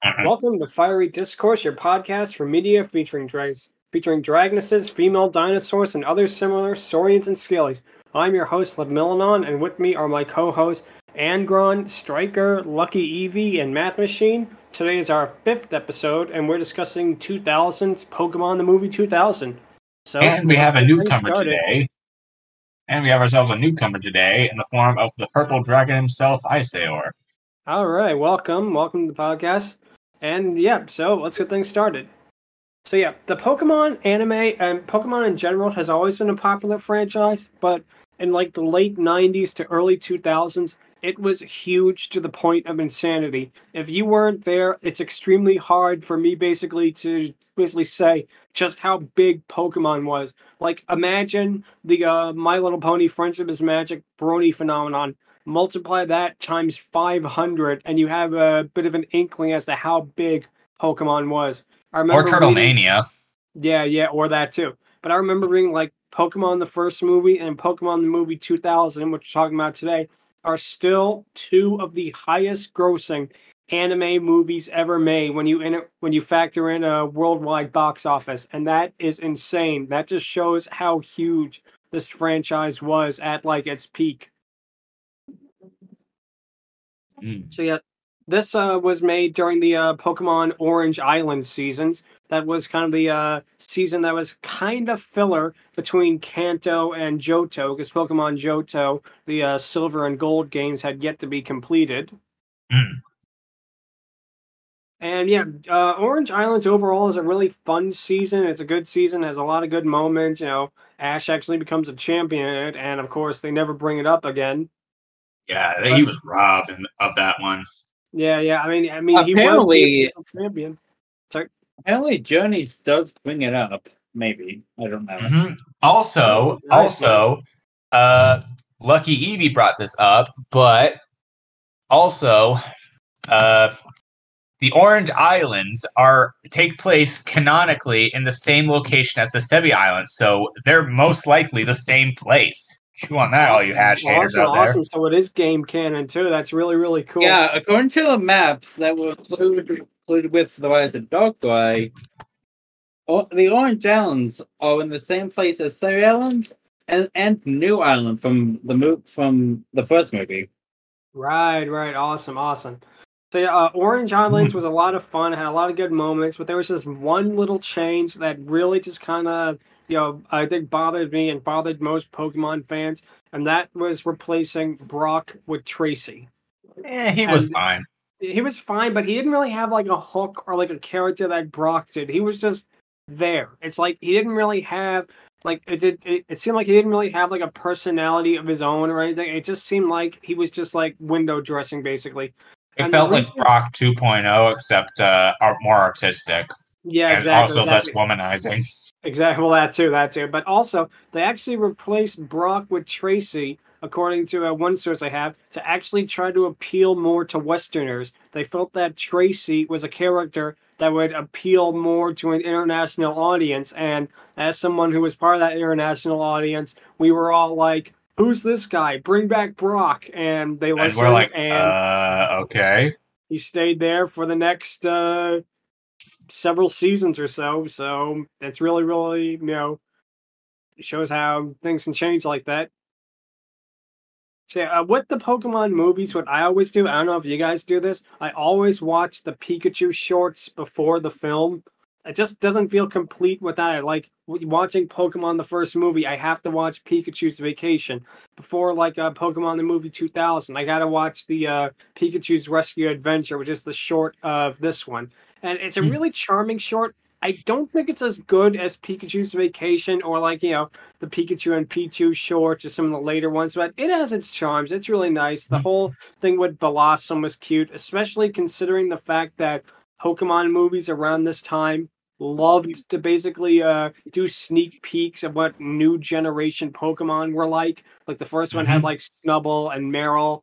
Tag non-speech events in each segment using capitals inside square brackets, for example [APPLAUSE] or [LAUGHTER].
Uh-huh. Welcome to Fiery Discourse, your podcast for media featuring drags, featuring Dragonesses, female dinosaurs, and other similar saurians and scalies. I'm your host, Ludmillanon, and with me are my co-hosts Angron, Striker, Lucky Eevee, and Math Machine. Today is our fifth episode, and we're discussing 2000's Pokemon the movie 2000. So, And we have a let's get things newcomer today. And we have ourselves a newcomer today in the form of the purple dragon himself, Isaor. All right, welcome, welcome to the podcast. And yeah, so let's get things started. So yeah, the Pokemon anime and Pokemon in general has always been a popular franchise, but in like the late 90s to early 2000s, it was huge to the point of insanity. If you weren't there, it's extremely hard for me basically to basically say just how big Pokemon was. Like imagine the uh, My Little Pony Friendship is Magic Brony phenomenon multiply that times 500 and you have a bit of an inkling as to how big pokemon was i remember Or Turtle reading- Mania. yeah yeah or that too but i remember reading like pokemon the first movie and pokemon the movie 2000 which we're talking about today are still two of the highest grossing anime movies ever made when you in it when you factor in a worldwide box office and that is insane that just shows how huge this franchise was at like its peak Mm. So yeah, this uh, was made during the uh, Pokemon Orange Island seasons. That was kind of the uh, season that was kind of filler between Kanto and Johto, because Pokemon Johto, the uh, Silver and Gold games, had yet to be completed. Mm. And yeah, uh, Orange Islands overall is a really fun season. It's a good season, has a lot of good moments. You know, Ash actually becomes a champion and of course, they never bring it up again. Yeah, he was robbed in- of that one. Yeah, yeah. I mean, I mean, he was Apparently- the official champion. Apparently, Journeys does bring it up. Maybe I don't know. Mhm. Also, also, uh, Lucky Eevee brought this up, but also, uh, the Orange Islands are take place canonically in the same location as the Sevii Islands, so they're most likely the same place. Chew on that, all you Ash haters awesome, out there. awesome. So it is game canon too. That's really, really cool. Yeah, according to the maps that were included, included with the Rise of Darkrai, o- the Orange Islands are in the same place as Surrey Islands and, and New Island from the mo- from the first movie. Right, right. Awesome, awesome. So yeah, uh, Orange Islands was a lot of fun. Had a lot of good moments, but there was just one little change that really just kind of, you know, I think bothered me and bothered most Pokemon fans, and that was replacing Brock with Tracy. Eh, he was fine. he was fine, but he didn't really have like a hook or like a character that Brock did. He was just there. It's like he didn't really have like it did. It, it seemed like he didn't really have like a personality of his own or anything. It just seemed like he was just like window dressing basically. It and felt like reason- Brock 2.0, except uh, art- more artistic Yeah, and exactly. also exactly. less womanizing. [LAUGHS] Exactly. Well, that too. That too. But also, they actually replaced Brock with Tracy, according to uh, one source I have, to actually try to appeal more to Westerners. They felt that Tracy was a character that would appeal more to an international audience. And as someone who was part of that international audience, we were all like, "Who's this guy? Bring back Brock!" And they And listened, we're like, and uh, okay. he stayed there for the next uh, several seasons or so. So it's really, really, you know, shows how things can change like that. So uh, with the Pokemon movies, what I always do, I don't know if you guys do this, I always watch the Pikachu shorts before the film. It just doesn't feel complete without it. Like watching Pokemon the first movie, I have to watch Pikachu's Vacation before like uh, Pokemon the movie 2000. I got to watch the uh, Pikachu's Rescue Adventure, which is the short of this one. And it's a Hmm. really charming short. I don't think it's as good as Pikachu's Vacation or like, you know, the Pikachu and Pichu shorts or some of the later ones, but it has its charms. It's really nice. The Hmm. whole thing with Blossom was cute, especially considering the fact that Pokemon movies around this time loved to basically uh, do sneak peeks of what new generation Pokemon were like. Like the first one had Mhm. like Snubbull and Marill.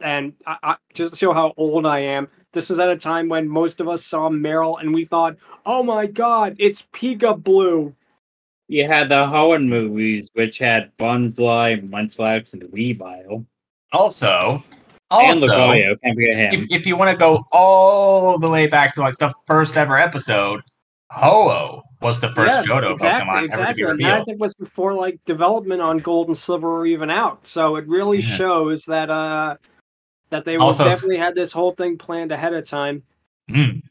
and I, I, just to show how old I am, this was at a time when most of us saw Marill and we thought, "Oh my God, it's Pikablu." You had the Hoenn movies, which had Bonsly, Munchlax, and Weavile. Also, and also, Lucario, can't forget him. if, if you want to go all the way back to like the first ever episode, Ho-Oh was the first Johto exactly, Pokemon exactly. ever to be And that was before like development on Gold and Silver were even out, so it really Yeah. shows that uh that they Also- definitely had this whole thing planned ahead of time. Mm.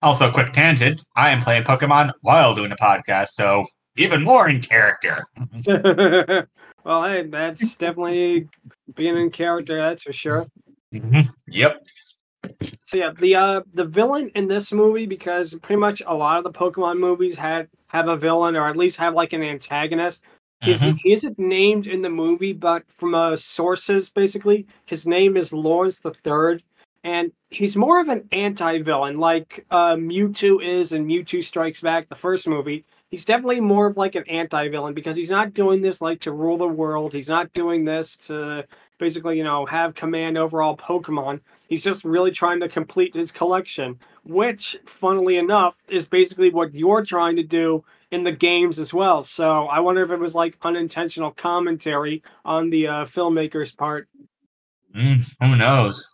Also, quick tangent: I am playing Pokemon while doing a podcast, so even more in character. [LAUGHS] [LAUGHS] well, hey, that's definitely being in character, that's for sure. Mhm. Yep. So yeah, the uh the villain in this movie, because pretty much a lot of the Pokemon movies had have a villain or at least have like an antagonist. He's, Mhm. he isn't named in the movie, but from uh, sources, basically, his name is Lawrence the Third, and he's more of an anti-villain, like uh, Mewtwo is in Mewtwo Strikes Back, the first movie. He's definitely more of like an anti-villain because he's not doing this like to rule the world. He's not doing this to basically, you know, have command over all Pokemon. He's just really trying to complete his collection, which, funnily enough, is basically what you're trying to do in the games as well. So I wonder if it was like unintentional commentary on the uh, filmmaker's part. Mm, who knows?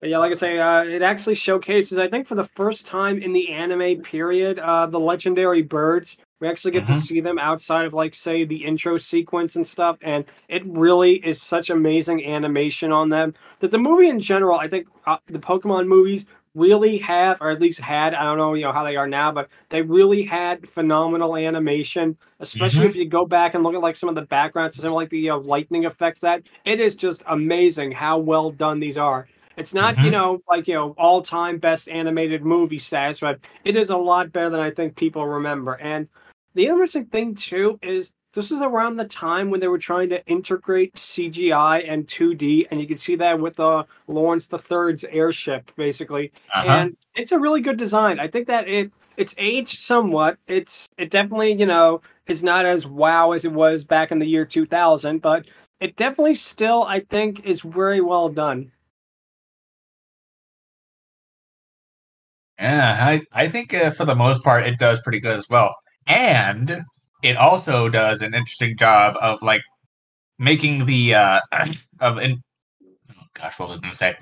But yeah, like I say, uh, it actually showcases, I think, for the first time in the anime period, uh, the legendary birds. We actually get to Mhm. see them outside of, like, say, the intro sequence and stuff. And it really is such amazing animation on them that the movie in general, I think uh, the Pokemon movies really have, or at least had, I don't know, you know, how they are now, but they really had phenomenal animation, especially Mhm. if you go back and look at, like, some of the backgrounds, some of, like, the uh, lightning effects that it is just amazing how well done these are. It's not, you Mhm. know, like, you know, all time best animated movie status, but it is a lot better than I think people remember. And the interesting thing, too, is this is around the time when they were trying to integrate CGI and 2D, and you can see that with the Lawrence the Third's airship, basically. Uh-huh. And it's a really good design. I think that it it's aged somewhat. It's it definitely, you know, is not as wow as it was back in the year 2000, but it definitely still, I think, is very well done. Yeah, I, I think uh, for the most part it does pretty good as well. And it also does an interesting job of like making the uh [CLEARS THROAT] of in oh gosh, what was I gonna say?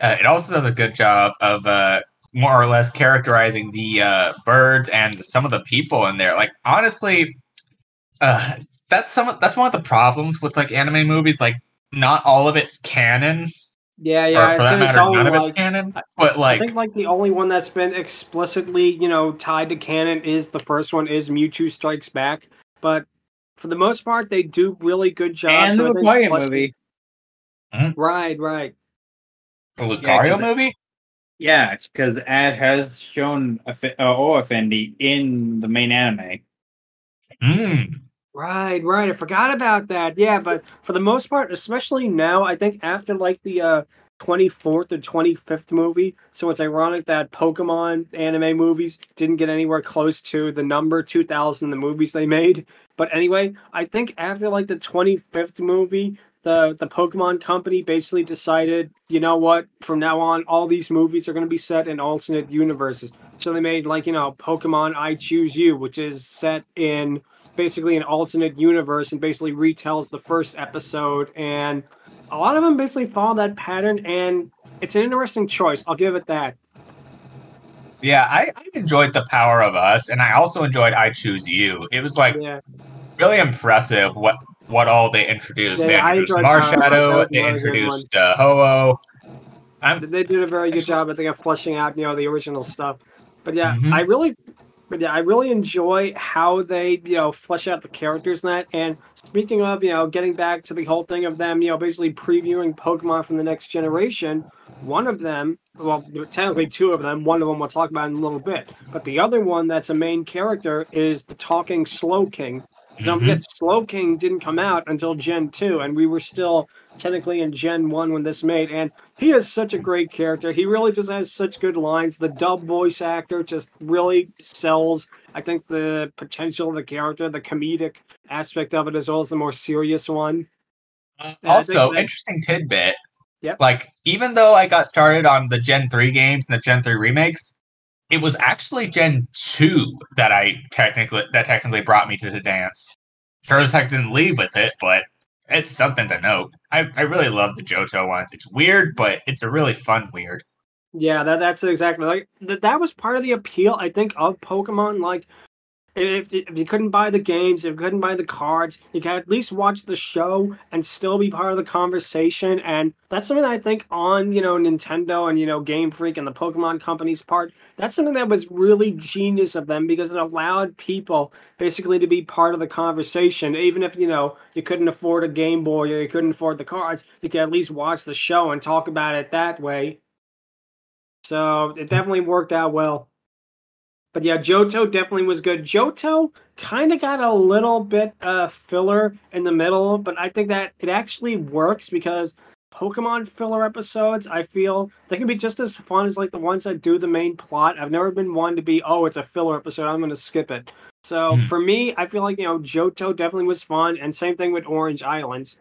Uh, it also does a good job of uh more or less characterizing the uh birds and some of the people in there. Like honestly, uh that's some that's one of the problems with like anime movies, like not all of it's canon, Yeah, or yeah. for that it's, it's matter, all none of it's like- canon. I- But I think like the only one that's been explicitly, you know, tied to canon is the first one is Mewtwo Strikes Back. But for the most part, they do really good job. and so the think Lucario plus- movie. Right, right. the Lucario 'cause it- movie. Yeah, because Ad has shown Aff- uh, Offendy in the main anime. Mm. Right, right. I forgot about that. Yeah, but for the most part, especially now, I think after like the uh 24th or 25th movie, so it's ironic that Pokemon anime movies didn't get anywhere close to the number 2000 the movies they made. But anyway, I think after like the 25th movie, the the Pokemon company basically decided, you know what, from now on all these movies are going to be set in alternate universes. So they made like, you know, Pokemon I Choose You, which is set in basically an alternate universe and basically retells the first episode and a lot of them basically follow that pattern and it's an interesting choice i'll give it that Yeah, I, I enjoyed the power of us, and I also enjoyed I Choose You. It was like yeah really impressive what what all they introduced. they Yeah, I introduced enjoyed Power of Us. That Marshadow. They introduced uh, Ho-Oh. I'm they did a very good job i think of fleshing out you know the original stuff but yeah Mhm. i really but yeah i really enjoy how they you know flesh out the characters in that. And speaking of you know getting back to the whole thing of them you know basically previewing pokemon from the next generation one of them well technically two of them one of them we'll talk about in a little bit but the other one that's a main character is the talking Slowking don't forget mm-hmm. Slowking didn't come out until gen 2 and we were still technically in gen 1 when this made and he is such a great character he really just has such good lines the dub voice actor just really sells i think the potential of the character the comedic aspect of it as well as the more serious one Uh, think also, that- interesting tidbit. Yep. Like, even though I got started on the Gen 3 games and the Gen 3 remakes, it was actually Gen 2 that I technically that technically brought me to the dance. I didn't leave with it, but it's something to note. I, I really love the Johto ones. It's weird, but it's a really fun weird. Yeah, that that's exactly like that. That was part of the appeal, I think, of Pokemon. Like, if if you couldn't buy the games, if you couldn't buy the cards, you could at least watch the show and still be part of the conversation. And that's something that I think on you know Nintendo and you know Game Freak and the Pokemon company's part. That's something that was really genius of them because it allowed people basically to be part of the conversation, even if you know you couldn't afford a Game Boy or you couldn't afford the cards. You could at least watch the show and talk about it that way. So it definitely worked out well. But yeah, Johto definitely was good. Johto kind of got a little bit uh, filler in the middle, but I think that it actually works because Pokemon filler episodes, I feel they can be just as fun as like the ones that do the main plot. I've never been one to be, oh, it's a filler episode, I'm going to skip it. So Hmm. for me, I feel like you know Johto definitely was fun, and same thing with Orange Islands.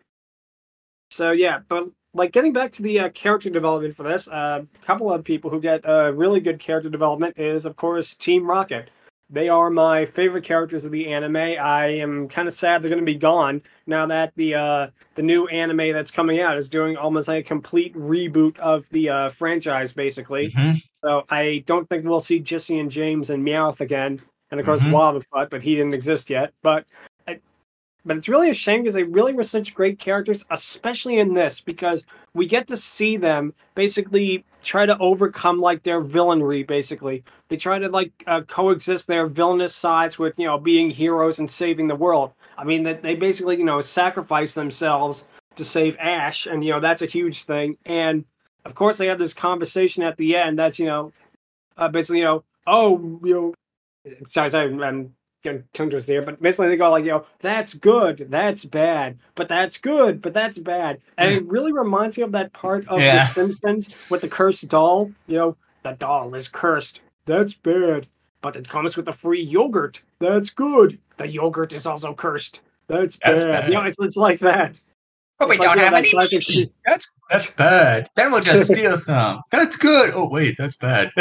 So yeah, but like getting back to the uh, character development for this, uh, a couple of people who get uh, really good character development is of course Team Rocket. They are my favorite characters of the anime. I am kind of sad they're going to be gone now that the uh, the new anime that's coming out is doing almost like a complete reboot of the uh, franchise, basically. Mhm. So I don't think we'll see Jessie and James and Meowth again, and of course Mhm. Wobbuffet, but he didn't exist yet. But but it's really a shame because they really were such great characters, especially in this, because we get to see them basically try to overcome like their villainry. Basically, they try to like uh, coexist their villainous sides with you know being heroes and saving the world. I mean that they basically you know sacrifice themselves to save Ash, and you know that's a huge thing. And of course, they have this conversation at the end that's you know uh, basically you know oh you know sorry, sorry I'm getting tongue twisted here, but basically they go like you know that's good, that's bad, but that's good, but that's bad, and it really reminds me of that part of Yeah. The Simpsons with the cursed doll. You know the doll is cursed, that's bad, but it comes with a free yogurt, that's good. The yogurt is also cursed. That's bad. That's You know, it's, it's like that. But we It's like, don't yeah, have that's any like meat. That's that's bad. Then we'll just steal [LAUGHS] some. That's good. Oh wait, that's bad. [LAUGHS]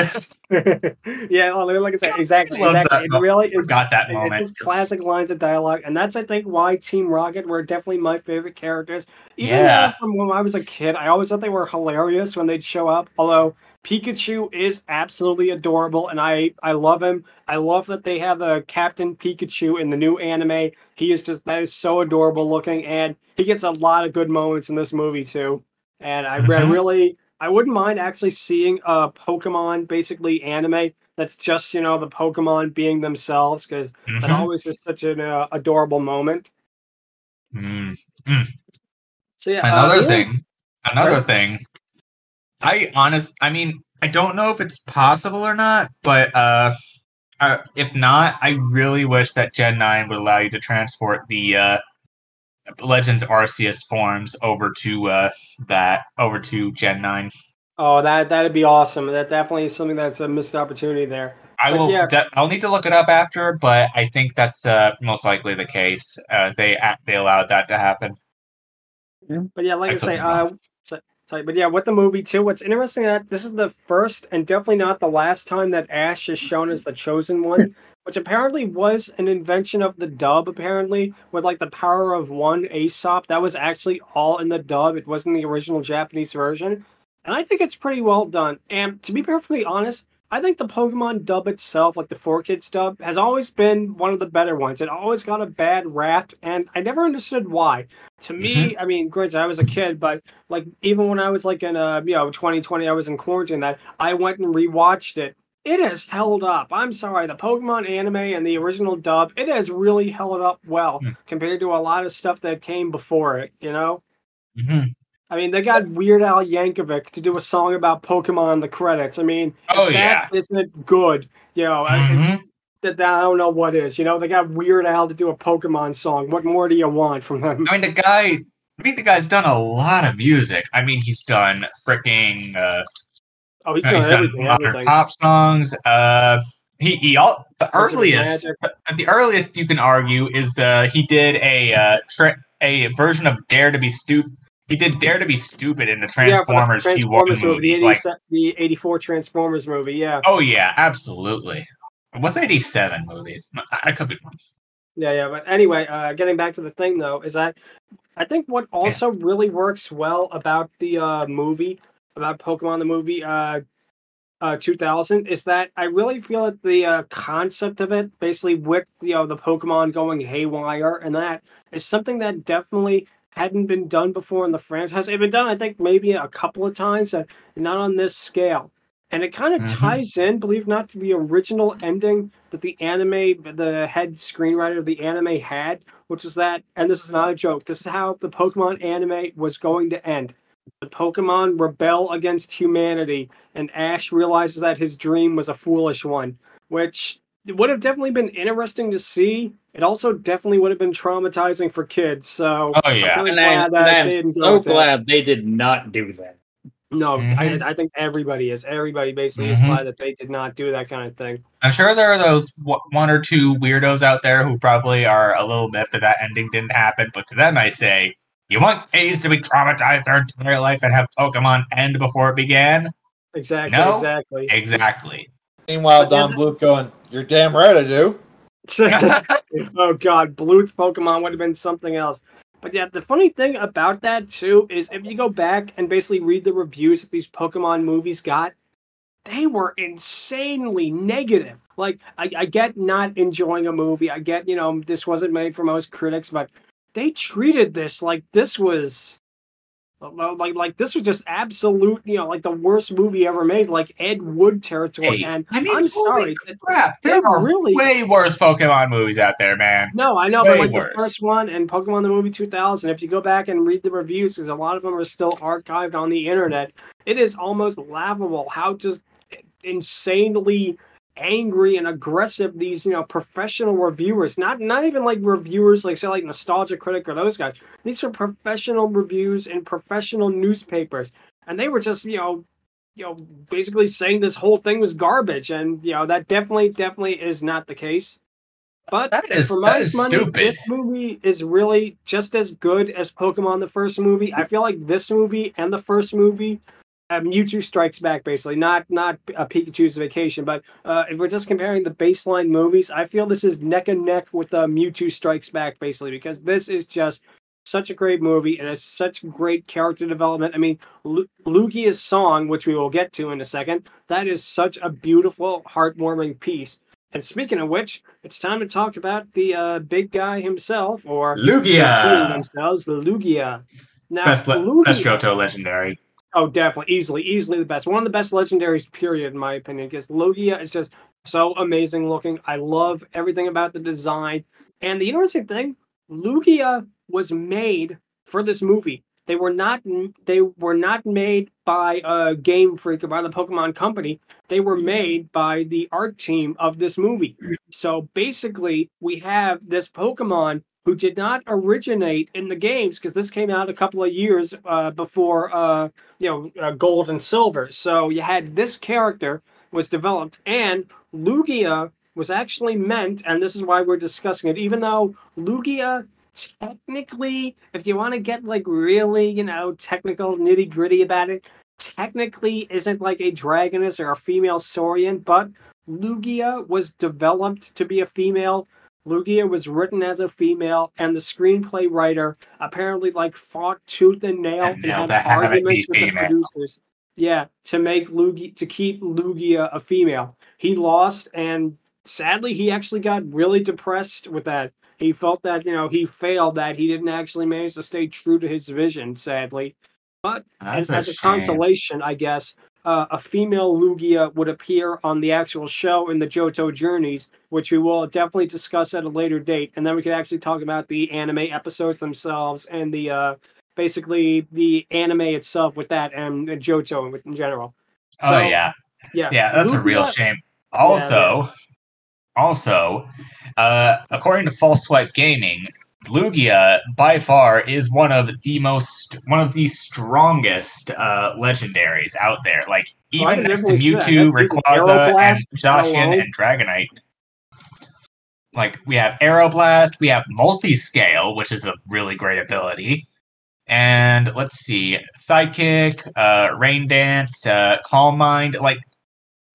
yeah, like like I said, exactly, Love exactly. that It moment. really is Forgot that It's moment. just classic lines of dialogue, and that's I think why Team Rocket were definitely my favorite characters. Even Yeah. from when I was a kid, I always thought they were hilarious when they'd show up. Although Pikachu is absolutely adorable, and I I love him. I love that they have a Captain Pikachu in the new anime. He is just that is so adorable looking, and he gets a lot of good moments in this movie too. And I, I Mhm. really I wouldn't mind actually seeing a Pokemon basically anime that's just you know the Pokemon being themselves because that Mhm. always is such an uh, adorable moment. Mm. So yeah, uh, Another the only- thing. Another Sorry? thing. I honest. I mean, I don't know if it's possible or not, but uh, uh, if not, I really wish that Gen Nine would allow you to transport the uh, Legends Arceus forms over to uh, that over to Gen Nine. Oh, that that'd be awesome. That definitely is something that's a missed opportunity there. I But will. yeah. de- I'll need to look it up after, but I think that's uh, most likely the case. Uh, they they allowed that to happen. But yeah, like I, I say, could uh, wrong. so- sorry, but yeah, with the movie too, what's interesting that this is the first and definitely not the last time that Ash is shown as the chosen one, [LAUGHS] which apparently was an invention of the dub. Apparently, with like the power of one Aesop, that was actually all in the dub. It wasn't the original Japanese version, and I think it's pretty well done. And to be perfectly honest. I think the Pokemon dub itself, like the 4Kids dub, has always been one of the better ones. It always got a bad rap, and I never understood why to me, I mean, granted, I was a kid, but like even when I was like in uh you know 2020, I was in quarantine. That I went and rewatched it. It has held up. I'm sorry, the Pokemon anime and the original dub, it has really held up well Hmm. compared to a lot of stuff that came before it. You know, Mhm. I mean, they got Weird Al Yankovic to do a song about Pokemon in the credits. I mean, if Oh, that isn't good. You know, I- Mhm. that I don't know what is. You know, they got Weird Al to do a Pokemon song. What more do you want from them? I mean, the guy. I mean, the guy's done a lot of music. I mean, he's done freaking. Uh, Oh, he's he's done done everything. modern Everything. pop songs. Uh, he he all the Wizard earliest Magic. the earliest you can argue is uh he did a uh tra- a version of Dare to be Stupid. He did Dare to be Stupid in the Yeah, the Transformers, Transformers P1 movie, the, movie. Like, the 84 Transformers movie, yeah. oh yeah, absolutely. It was eighty seven movie? I could be wrong. Yeah, yeah. But anyway, uh, getting back to the thing though, is that I think what also really works well about the uh, movie, about Pokemon the movie, uh, uh, 2000, is that I really feel that the uh, concept of it, basically with you know the Pokemon going haywire and that, is something that definitely hadn't been done before in the franchise. It's been done, I think, maybe a couple of times, and not on this scale. And it kind of Mhm. ties in, believe it not, to the original ending that the anime, the head screenwriter of the anime had, which is that, and this is not a joke, this is how the Pokemon anime was going to end. The Pokemon rebel against humanity, and Ash realizes that his dream was a foolish one, which would have definitely been interesting to see. It also definitely would have been traumatizing for kids. So Oh yeah. I'm And glad I'm, and they I'm didn't so with that. glad they did not do that. no, Mhm. I, I think everybody is. Everybody basically is Mhm. glad that they did not do that kind of thing. I'm sure there are those w- one or two weirdos out there who probably are a little miffed that that ending didn't happen. But to them, I say, you want kids to be traumatized their entire life and have Pokemon end before it began? Exactly, No. exactly. Exactly. Meanwhile, Don Bluth going, "You're damn right I do." [LAUGHS] oh god, Bluth Pokemon would have been something else. But yeah, the funny thing about that too is if you go back and basically read the reviews that these Pokemon movies got, they were insanely negative. Like I, I get not enjoying a movie. I get, you know, this wasn't made for most critics, but they treated this like this was like like this was just absolute, you know, like the worst movie ever made, like Ed Wood territory. Hey, and I mean, I'm sorry. crap! There are really- way worse Pokemon movies out there, man. No, I know, Way but like worse. the first one and Pokemon the movie 2000, if you go back and read the reviews, because a lot of them are still archived on the internet, it is almost laughable how just insanely angry and aggressive these you know professional reviewers not not even like reviewers like say like nostalgia critic or those guys these are professional reviews in professional newspapers and they were just you know you know basically saying this whole thing was garbage and you know that definitely definitely is not the case but That is- for my money, stupid. this movie is really just as good as Pokemon the first movie. I feel like this movie and the first movie, Mewtwo Strikes Back, basically not not uh, Pikachu's Vacation, but uh, if we're just comparing the baseline movies, I feel this is neck and neck with uh, Mewtwo Strikes Back, basically because this is just such a great movie and it's such great character development. I mean, Lu- Lugia's song, which we will get to in a second, that is such a beautiful, heartwarming piece. And speaking of which, it's time to talk about the uh, big guy himself, or Lugia, themselves, the Lugia. Now, best le- Lugia, best Johto legendary. Oh, definitely, easily, easily the best. One of the best legendaries, period, in my opinion, because Lugia is just so amazing looking. I love everything about the design. And the interesting thing, Lugia was made for this movie. They were not they were not made by a Game Freak or by the Pokemon Company. They were made by the art team of this movie. So basically, we have this Pokemon who did not originate in the games because this came out a couple of years uh, before uh, you know uh, Gold and Silver. So you had this character was developed, and Lugia was actually meant, and this is why we're discussing it. Even though Lugia technically, if you want to get like really, you know, technical nitty gritty about it, technically isn't like a Dragoness or a female Saurian, but Lugia was developed to be a female. Lugia was written as a female, and the screenplay writer apparently like fought tooth and nail And and, had to have it arguments with the producers. Yeah, to make Lugia to keep Lugia a female. He lost, and sadly, he actually got really depressed with that. He felt that you know he failed, that he didn't actually manage to stay true to his vision. Sadly, but as, as a consolation, I guess, uh, a female Lugia would appear on the actual show in the Johto Journeys, which we will definitely discuss at a later date, and then we could actually talk about the anime episodes themselves and the uh, basically the anime itself with that and, and Johto in, in general. Oh yeah, Yeah, yeah, that's a real shame. Also, also, uh, according to False Swipe Gaming, Lugia by far is one of the most, one of the strongest uh, legendaries out there. Like Oh, even can next to. Mewtwo, That- he's an Rayquaza, and Zacian and Dragonite. like we have Aeroblast, we have Multi-Scale, which is a really great ability. And let's see, Psychic, uh, Rain Dance, uh, Calm Mind. Like,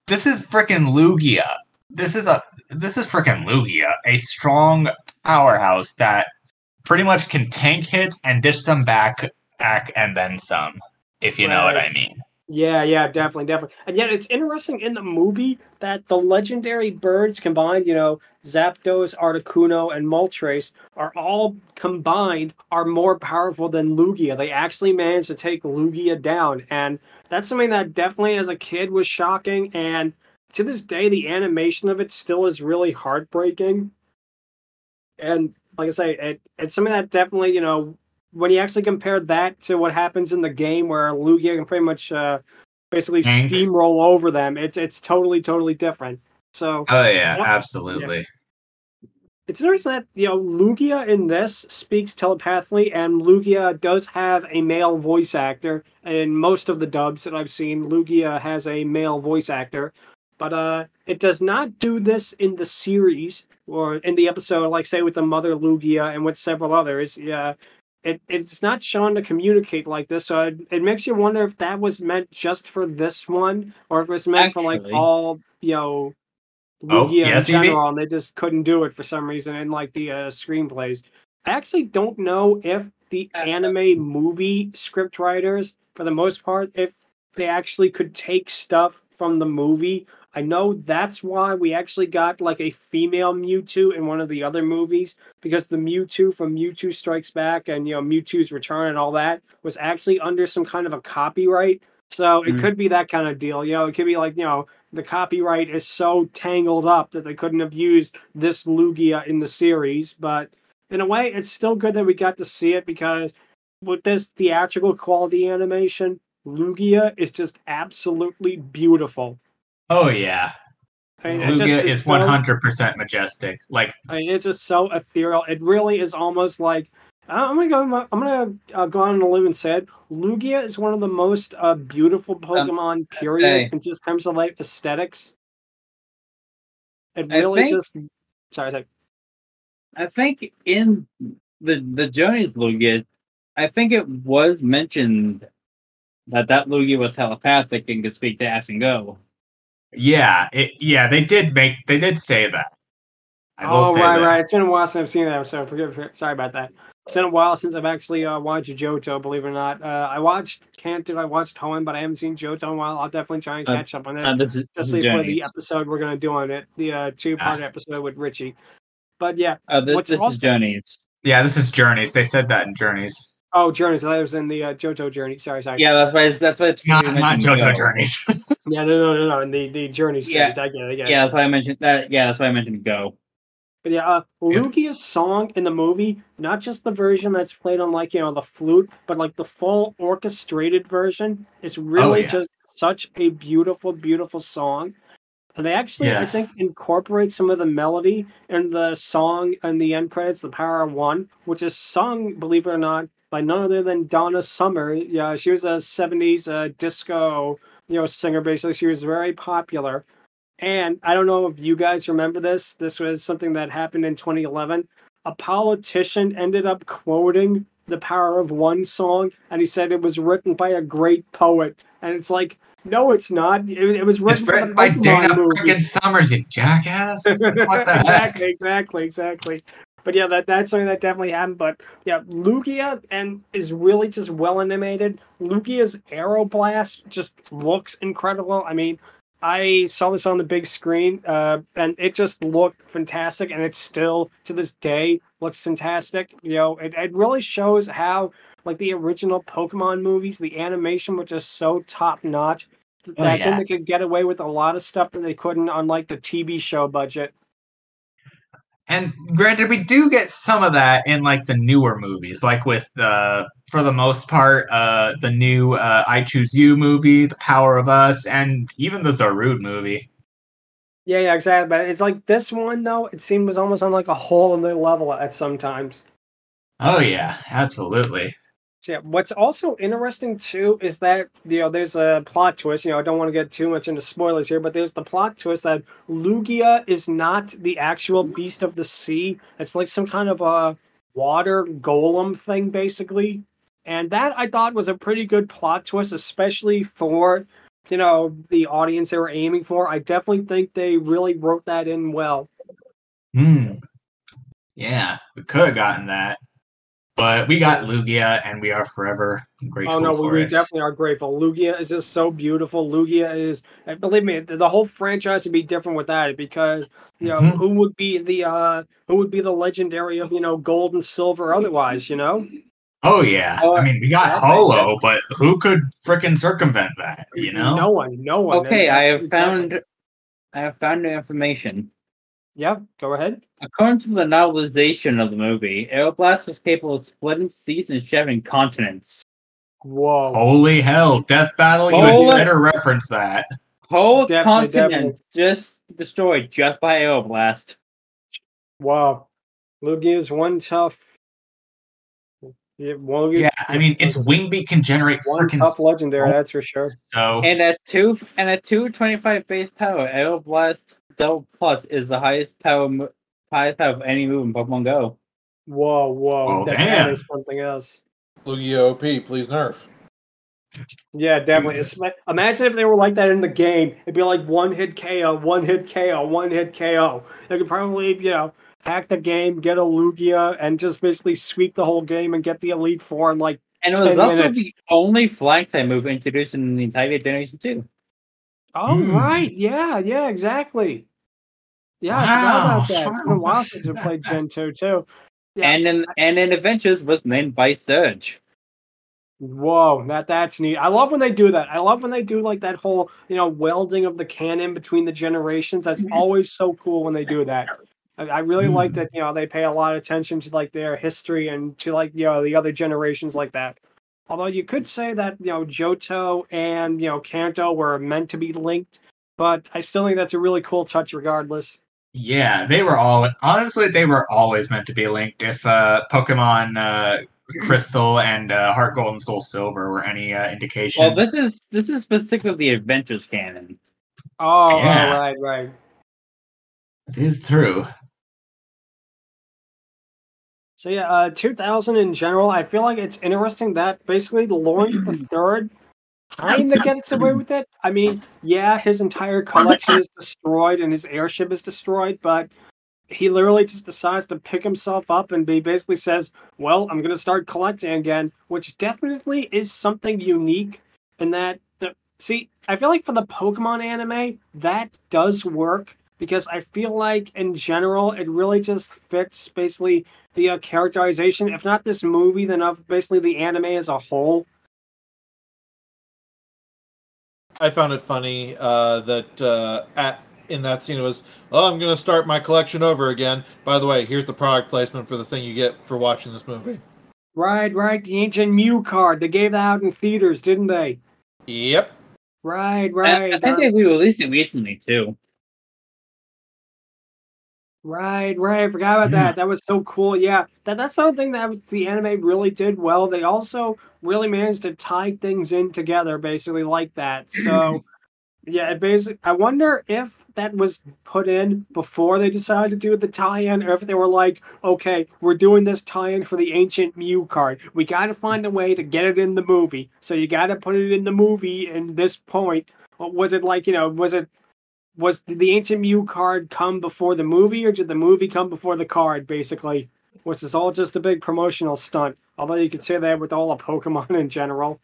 this is freaking Lugia. This is a this is freaking Lugia, a strong powerhouse that pretty much can tank hits and dish some back, back and then some. If you know what I mean. Yeah, yeah, definitely, definitely. And yet it's interesting in the movie that the legendary birds combined, you know, Zapdos, Articuno, and Moltres are all combined are more powerful than Lugia. They actually managed to take Lugia down. And that's something that definitely as a kid was shocking. And to this day, the animation of it still is really heartbreaking. And like I say, it, it's something that definitely, you know, when you actually compare that to what happens in the game where Lugia can pretty much uh, basically Tank. steamroll over them, it's it's totally totally different. So Oh yeah, absolutely. it's interesting that you know Lugia in this speaks telepathically, and Lugia does have a male voice actor. In most of the dubs that I've seen, Lugia has a male voice actor, but uh, it does not do this in the series or in the episode, like say with the mother Lugia and with several others. Yeah. It, it's not shown to communicate like this, so it, it makes you wonder if that was meant just for this one, or if it was meant for like all you know Oh, Lugia yes, in general, and they just couldn't do it for some reason in like the uh, screenplays. I actually don't know if the Uh, uh, anime movie script writers, for the most part, if they actually could take stuff from the movie. I know that's why we actually got like a female Mewtwo in one of the other movies because the Mewtwo from Mewtwo Strikes Back and you know Mewtwo's Return and all that was actually under some kind of a copyright. So it Mm. could be that kind of deal. You know, it could be like, you know, the copyright is so tangled up that they couldn't have used this Lugia in the series. But in a way, it's still good that we got to see it because with this theatrical quality animation, Lugia is just absolutely beautiful. Oh yeah. I mean, Lugia is one hundred percent majestic. Like I mean, it's just so ethereal. It really is almost like I'm gonna go. I'm gonna uh, go on a limb and say it. Lugia is one of the most uh, beautiful Pokemon. period, hey. in just terms of like aesthetics. It really think- just. Sorry, sorry. I think in the the Johnny's Lugia, I think it was mentioned that that Lugia was telepathic and could speak to Ash and Goh. yeah, it yeah, they did make they did say that. I will Oh say right, that. right. It's been a while since I've seen that episode. Forgive, for- sorry about that. It's been a while since I've actually uh, watched Johto. Believe it or not, uh, I watched Kanto. I watched Hoenn, but I haven't seen Johto in a while. I'll definitely try and Uh, catch up on that. Uh, this is this is especially for the episode we're gonna do on it, the uh, two-part episode with Richie. But yeah, Uh, this what's this awesome- is Johnny's. Yeah, this is Journeys. They said that in Journeys. Oh, Journeys. That was in the uh, Johto Journey. Sorry, sorry. Yeah, that's why. That's why. I Not specifically not JoJo Go. Journeys. [LAUGHS] yeah, no, no, no, no. In the the Journeys. Yeah. Journeys. I get it. I get it. Yeah, that's why I mentioned that. Yeah, that's why I mentioned Go. But yeah, uh, Lugia's song in the movie, not just the version that's played on like you know the flute, but like the full orchestrated version, is really yeah. just such a beautiful, beautiful song. And they actually, I think, incorporate some of the melody in the song and the end credits, "The Power of One," which is sung, believe it or not, by none other than Donna Summer. Yeah, she was a '70s uh, disco, you know, singer. Basically, she was very popular. And I don't know if you guys remember this. This was something that happened in 2011. A politician ended up quoting the Power of One song, and he said it was written by a great poet. And it's like, no, it's not. It, it was written, written by Dana freaking Summers, you jackass. [LAUGHS] what the heck? exactly, exactly, exactly. But yeah, that that's something that definitely happened. But yeah, Lugia and is really just well animated. Lugia's Aeroblast just looks incredible. I mean, I saw this on the big screen, uh, and it just looked fantastic, and it still to this day looks fantastic. You know, it, it really shows how like the original Pokemon movies, the animation was just so top notch. Oh, That yeah. then they could get away with a lot of stuff that they couldn't on like the TV show budget. And granted, we do get some of that in like the newer movies, like with uh for the most part, uh the new uh I Choose You movie, The Power of Us, and even the Zarude movie. Yeah, yeah, exactly. But it's like this one though. It seemed was almost on like a whole other level at sometimes. Oh yeah, absolutely. Yeah, what's also interesting too is that you know there's a plot twist. You know, I don't want to get too much into spoilers here, but there's the plot twist that Lugia is not the actual beast of the sea. It's like some kind of a water golem thing, basically. And that I thought was a pretty good plot twist, especially for you know the audience they were aiming for. I definitely think they really wrote that in well. Hmm. Yeah, we could have gotten that, but we got Lugia, and we are forever grateful Oh no, we, for we it. definitely are grateful. Lugia is just so beautiful. Lugia is, believe me, the, the whole franchise would be different without it because you know Mhm. who would be the uh who would be the legendary of you know gold and silver otherwise, you know? Oh yeah, Oh, I mean we got that- Ho-Oh, but who could frickin' circumvent that? You know? no one, no one. Okay, I have exactly- found I have found new information. Yeah, go ahead. According to the novelization of the movie, Aeroblast was capable of splitting seas and shattering continents. Whoa. Holy hell, Death Battle! You Holy- would better reference that. Whole Definitely, continents just destroyed just by Aeroblast. Wow. Lugia is one tough. Yeah, Lugia- Yeah, I mean its wingbeat can generate one freaking tough legendary, that's for sure. so. And at two and at two twenty five base power, Aeroblast Double Plus is the highest power mo- highest power of any move in Pokemon Go. Whoa, whoa. Oh, that, damn. that is something else. Lugia OP, please nerf. Yeah, definitely. Espe- Imagine if they were like that in the game. It'd be like one hit KO, one hit KO, one hit KO. They could probably, you know, hack the game, get a Lugia, and just basically sweep the whole game and get the Elite Four in like. And it was 10 also minutes. the only flag type move introduced in the entire Generation 2. Oh, Hmm. right. Yeah, yeah, exactly. Yeah, I forgot about [LAUGHS] that. It's been a while since we played Gen 2, too. Yeah. And in and in Adventures was named by Surge. Whoa, that that's neat. I love when they do that. I love when they do like that whole, you know, welding of the canon between the generations. That's always so cool when they do that. I, I really like Mm. that, you know, they pay a lot of attention to like their history and to like, you know, the other generations like that. Although you could say that, you know, Johto and, you know, Kanto were meant to be linked, but I still think that's a really cool touch regardless. Yeah, they were all honestly they were always meant to be linked. If uh, Pokemon uh, Crystal and uh, Heart Gold and Soul Silver were any uh, indication. Well, this is this is specifically the Adventures canon. Oh, Yeah. oh right, right. it is true. So yeah, uh, 2000 in general, I feel like it's interesting that basically Lawrence the [CLEARS THROAT] Third kind of gets away with it. I mean, yeah, his entire collection is destroyed and his airship is destroyed, but he literally just decides to pick himself up and he basically says, "Well, I'm going to start collecting again," which definitely is something unique. In that, the, see, I feel like for the Pokemon anime, that does work because I feel like in general, it really just fits basically the uh, characterization, if not this movie, then of basically the anime as a whole. I found it funny uh, that uh, at in that scene it was, oh, I'm going to start my collection over again. By the way, here's the product placement for the thing you get for watching this movie. Right, right. The ancient Mew card. They gave that out in theaters, didn't they? Yep. Right, right. I, think uh, they re-released it recently too. Right, right. I forgot about Yeah. that. Mm. That was so cool. Yeah, that that's something that the anime really did well. They also really managed to tie things in together, basically like that. So, [CLEARS THROAT] yeah, it basically. I wonder if that was put in before they decided to do the tie-in, or if they were like, "Okay, we're doing this tie-in for the ancient Mew card. We got to find a way to get it in the movie. So you got to put it in the movie. In this point, was it like? You know, was it was did the ancient Mew card come before the movie, or did the movie come before the card? Basically, was this all just a big promotional stunt? Although you could say that with all of Pokemon [LAUGHS] in general.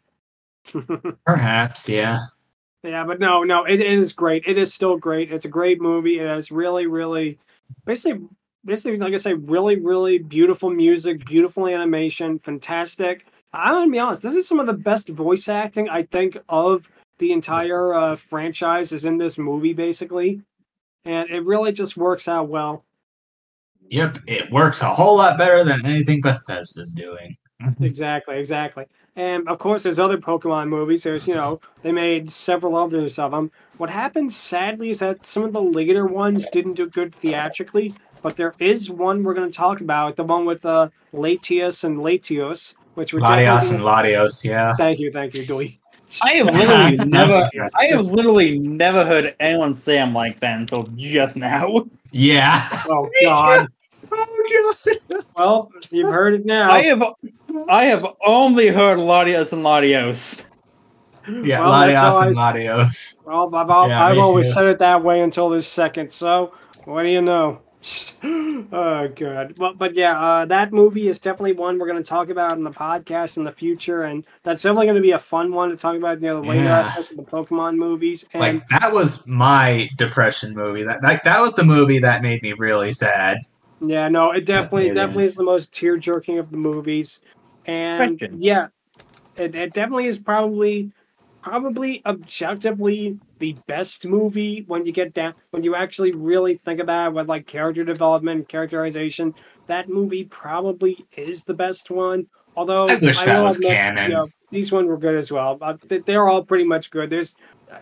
[LAUGHS] Perhaps, yeah. Yeah, but no, no, it, it is great. It is still great. It's a great movie. It has really, really, basically, basically, like I say, really, really beautiful music, beautiful animation, fantastic. I'm gonna be honest. This is some of the best voice acting I think of the entire uh, franchise is in this movie, basically, and it really just works out well. Yep, it works a whole lot better than anything Bethesda's doing. [LAUGHS] Exactly, exactly. And of course, there's other Pokemon movies. There's, you know, they made several others of them. What happens, sadly, is that some of the later ones didn't do good theatrically. But there is one we're going to talk about, the one with uh, Latios and Latios, which would Latios and Latios, yeah. Thank you, thank you, Dewey. I have literally never, I have literally never heard anyone say I'm like that until just now. Yeah. Oh [LAUGHS] God. Oh god. Well, you've heard it now. I have, I have only heard Latios and Latios. Yeah, Well, that's Latios and Latios. Well, I've, al- Yeah, I've always too. said it that way until this second. So, what do you know? [LAUGHS] oh, good. Well, but yeah, uh, that movie is definitely one we're going to talk about in the podcast in the future, and that's definitely going to be a fun one to talk about. You know, the later Yeah. aspects of the Pokemon movies, and Like that was my depression movie. That like that was the movie that made me really sad. yeah, no, it definitely amazing. definitely is the most tear jerking of the movies, and Question. yeah, it, it definitely is probably probably objectively the best movie when you get down when you actually really think about it with like character development characterization that movie probably is the best one although I wish that was canon. you know, these ones were good as well uh, they- they're all pretty much good there's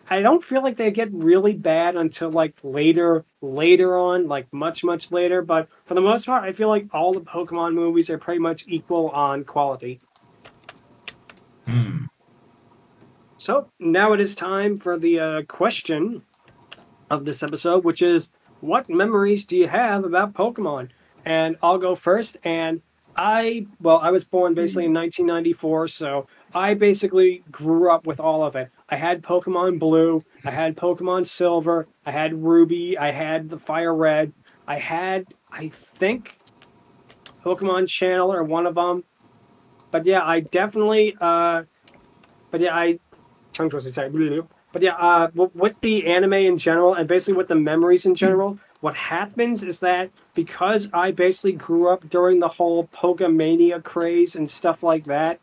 i don't feel like they get really bad until like later later on like much much later but for the most part i feel like all the pokemon movies are pretty much equal on quality Hmm. So now it is time for the uh, question of this episode, which is what memories do you have about Pokemon? And I'll go first. And I, well, I was born basically in 1994, so I basically grew up with all of it. I had Pokemon Blue, I had Pokemon Silver, I had Ruby, I had the Fire Red, I had, I think, Pokemon Channel or one of them. But yeah, I definitely, uh, but yeah, I tongue. But yeah, uh, with the anime in general, and basically with the memories in general, what happens is that because I basically grew up during the whole Pokemania craze and stuff like that,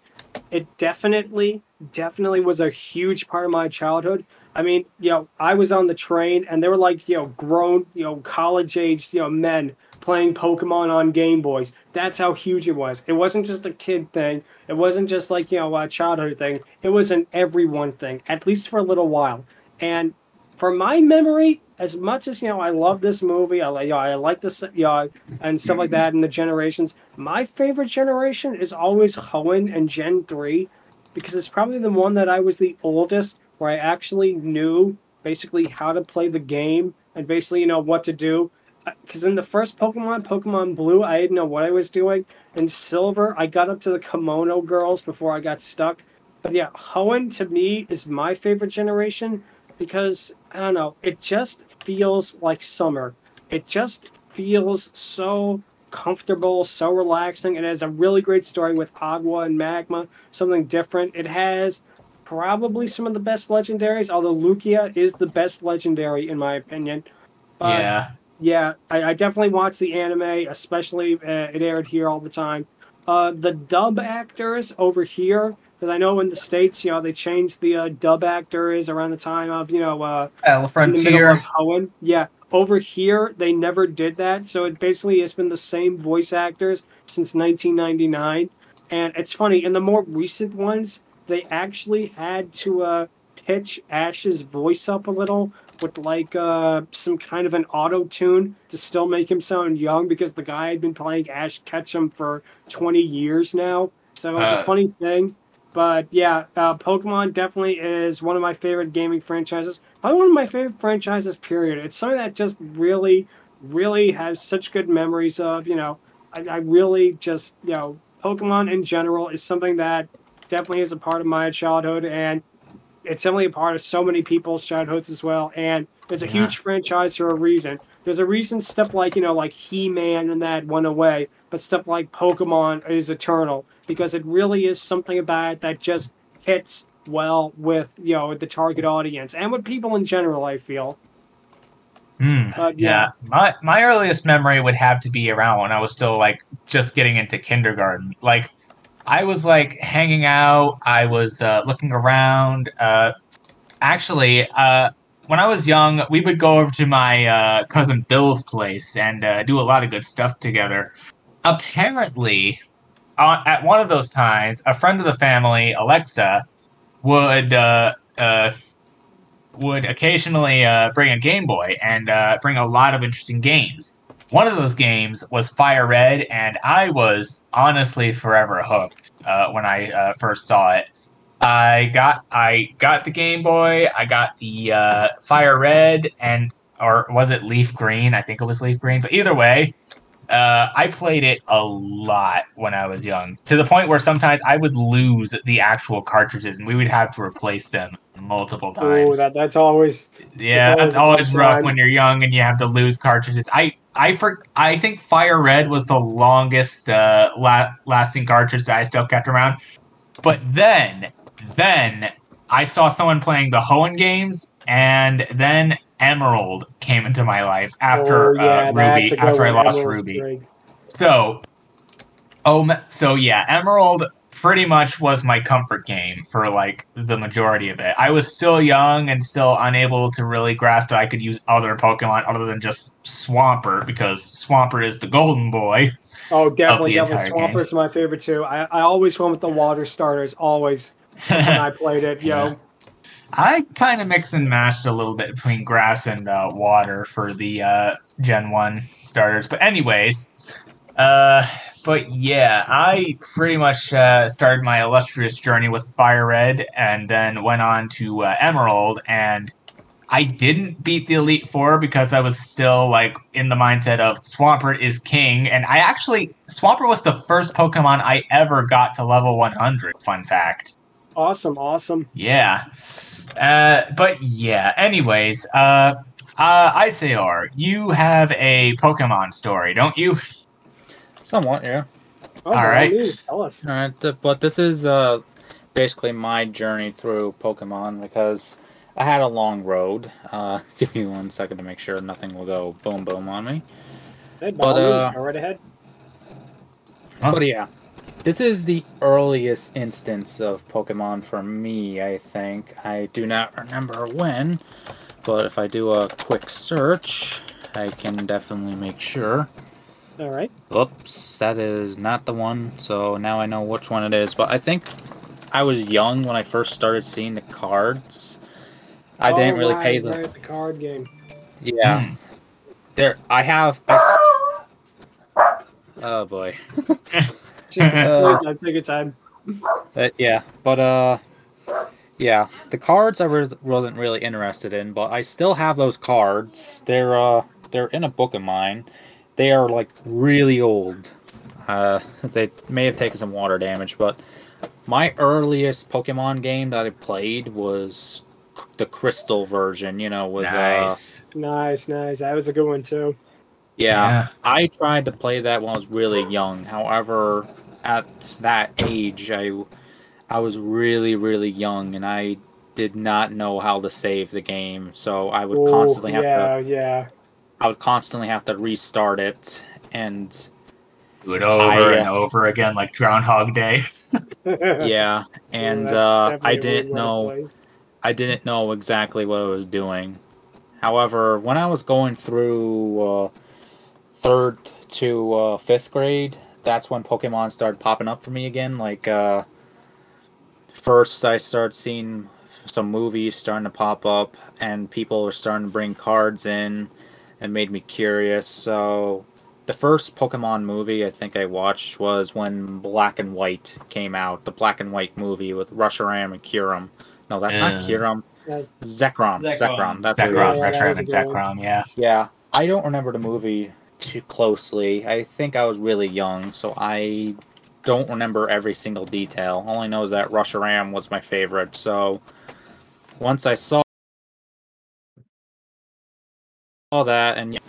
it definitely, definitely was a huge part of my childhood. I mean, you know, I was on the train, and they were like, you know, grown, you know, college-aged, you know, men playing Pokemon on Game Boys. That's how huge it was. It wasn't just a kid thing. It wasn't just like you know a childhood thing. It was an everyone thing, at least for a little while. And for my memory, as much as you know, I love this movie. I like, you know, I like this, you know, and stuff like that. And the generations. My favorite generation is always Hoenn and Gen three, because it's probably the one that I was the oldest, where I actually knew basically how to play the game and basically you know what to do. Uh, because in the first Pokemon, Pokemon Blue, I didn't know what I was doing. In Silver, I got up to the Kimono girls before I got stuck. But yeah, Hoenn to me is my favorite generation because I don't know, it just feels like summer. It just feels so comfortable, so relaxing. It has a really great story with Aqua and Magma, something different. It has probably some of the best legendaries, although Lugia is the best legendary in my opinion. But yeah. yeah, I, I definitely watch the anime, especially uh, it aired here all the time. Uh, the dub actors over here, because I know in the states, you know, they changed the uh, dub actors around the time of you know uh, Battle in the middle Frontier. Yeah, over here they never did that, so it basically has been the same voice actors since 1999. And it's funny in the more recent ones, they actually had to uh, pitch Ash's voice up a little with like uh, some kind of an auto tune to still make him sound young because the guy had been playing Ash Ketchum for 20 years now. So it's Uh. a funny thing. But yeah, uh, Pokemon definitely is one of my favorite gaming franchises. Probably one of my favorite franchises, period. It's something that just really, really has such good memories of. You know, I, I really just, you know, Pokemon in general is something that definitely is a part of my childhood. And it's definitely a part of so many people's childhoods as well. And it's a Yeah. huge franchise for a reason. There's a reason stuff like, you know, like He Man and that went away, but stuff like Pokemon is eternal because it really is something about it that just hits well with, you know, the target audience and with people in general, I feel. Hmm. But Yeah. yeah. My my earliest memory would have to be around when I was still like just getting into kindergarten. Like I was like hanging out, I was uh, looking around. Uh, actually, uh, when I was young, we would go over to my uh, cousin Bill's place and uh, do a lot of good stuff together. Apparently, uh, at one of those times, a friend of the family, Alexa, would would occasionally bring a Game Boy and bring a lot of interesting games. One of those games was Fire Red, and I was honestly forever hooked uh, when I uh, first saw it. I got I got the Game Boy, I got the uh, Fire Red, and or was it Leaf Green? I think it was Leaf Green. But either way, uh, I played it a lot when I was young, to the point where sometimes I would lose the actual cartridges, and we would have to replace them multiple Oh, times. that, that's always yeah, that's always a always rough time. when you're young and you have to lose cartridges. I I for I think Fire Red was the longest uh, la- lasting cartridge that I still kept around. But then, then I saw someone playing the Hoenn games, and then Emerald came into my life after oh, yeah, uh, Ruby. After I lost Emerald's Ruby. So, oh, so yeah, Emerald pretty much was my comfort game for like the majority of it. I was still young and still unable to really grasp that I could use other Pokemon other than just Swampert because Swampert is the golden boy. Oh, definitely, definitely. entire Swampert's my favorite too. I, I always went with the water starters, always when I played it. [LAUGHS] Yeah. Yo, I kind of mix and matched a little bit between grass and uh, water for the uh, Gen 1 starters. But, anyways, uh, but yeah, I pretty much uh, started my illustrious journey with Fire Red and then went on to uh, Emerald. And I didn't beat the Elite Four because I was still like in the mindset of Swampert is king. And I actually, Swampert was the first Pokemon I ever got to level 100. Fun fact. awesome, awesome. Yeah. Uh, but yeah, anyways, uh, uh, Iceor, you have a Pokemon story, don't you? [LAUGHS] Somewhat, yeah. Oh, All by right. means, Tell us. All right, th- but this is uh, basically my journey through Pokemon because I had a long road. Uh, [LAUGHS] give me one second to make sure nothing will go boom boom on me. Hey, But, uh, go right ahead. Huh? But yeah, this is the earliest instance of Pokemon for me. I think I do not remember when, but if I do a quick search, I can definitely make sure. All right. Oops, that is not the one. So now I know which one it is. But I think I was young when I first started seeing the cards. I Oh, didn't really right, pay the. right, the card game. Yeah, Hmm. there. I have. I s- [LAUGHS] oh boy. [LAUGHS] Take Uh, your time, take your time. Uh, yeah, but uh, yeah, the cards I was wasn't really interested in, but I still have those cards. They're uh, they're in a book of mine. They are like really old. Uh, they may have taken some water damage, but my earliest Pokemon game that I played was c- the Crystal version. You know, with uh, nice. Nice, nice. That was a good one too. yeah, I tried to play that when I was really young. However, at that age, I I was really really young and I did not know how to save the game, so I would Ooh, constantly have to yeah, to yeah. I would constantly have to restart it and Do it over I, uh, and over again like Groundhog Day. [LAUGHS] [LAUGHS] yeah, and that's uh, definitely I a weird didn't know. I didn't know exactly what I was doing. However, when I was going through uh, third to uh, fifth grade, that's when Pokemon started popping up for me again. Like, uh, first I started seeing some movies starting to pop up, and people were starting to bring cards in, and made me curious. So, the first Pokemon movie I think I watched was when Black and White came out. The Black and White movie with Reshiram and Kyurem. No, that's not Yeah. Kyurem. Yeah. Zekrom. Zekrom. Zekrom. That's what it Zekrom, is. Yeah, that Retro was a and good. Zekrom, yeah. Yeah, I don't remember the movie too closely. I think I was really young, so I don't remember every single detail. All I know is that Reshiram was my favorite. So once I saw saw that, and yeah,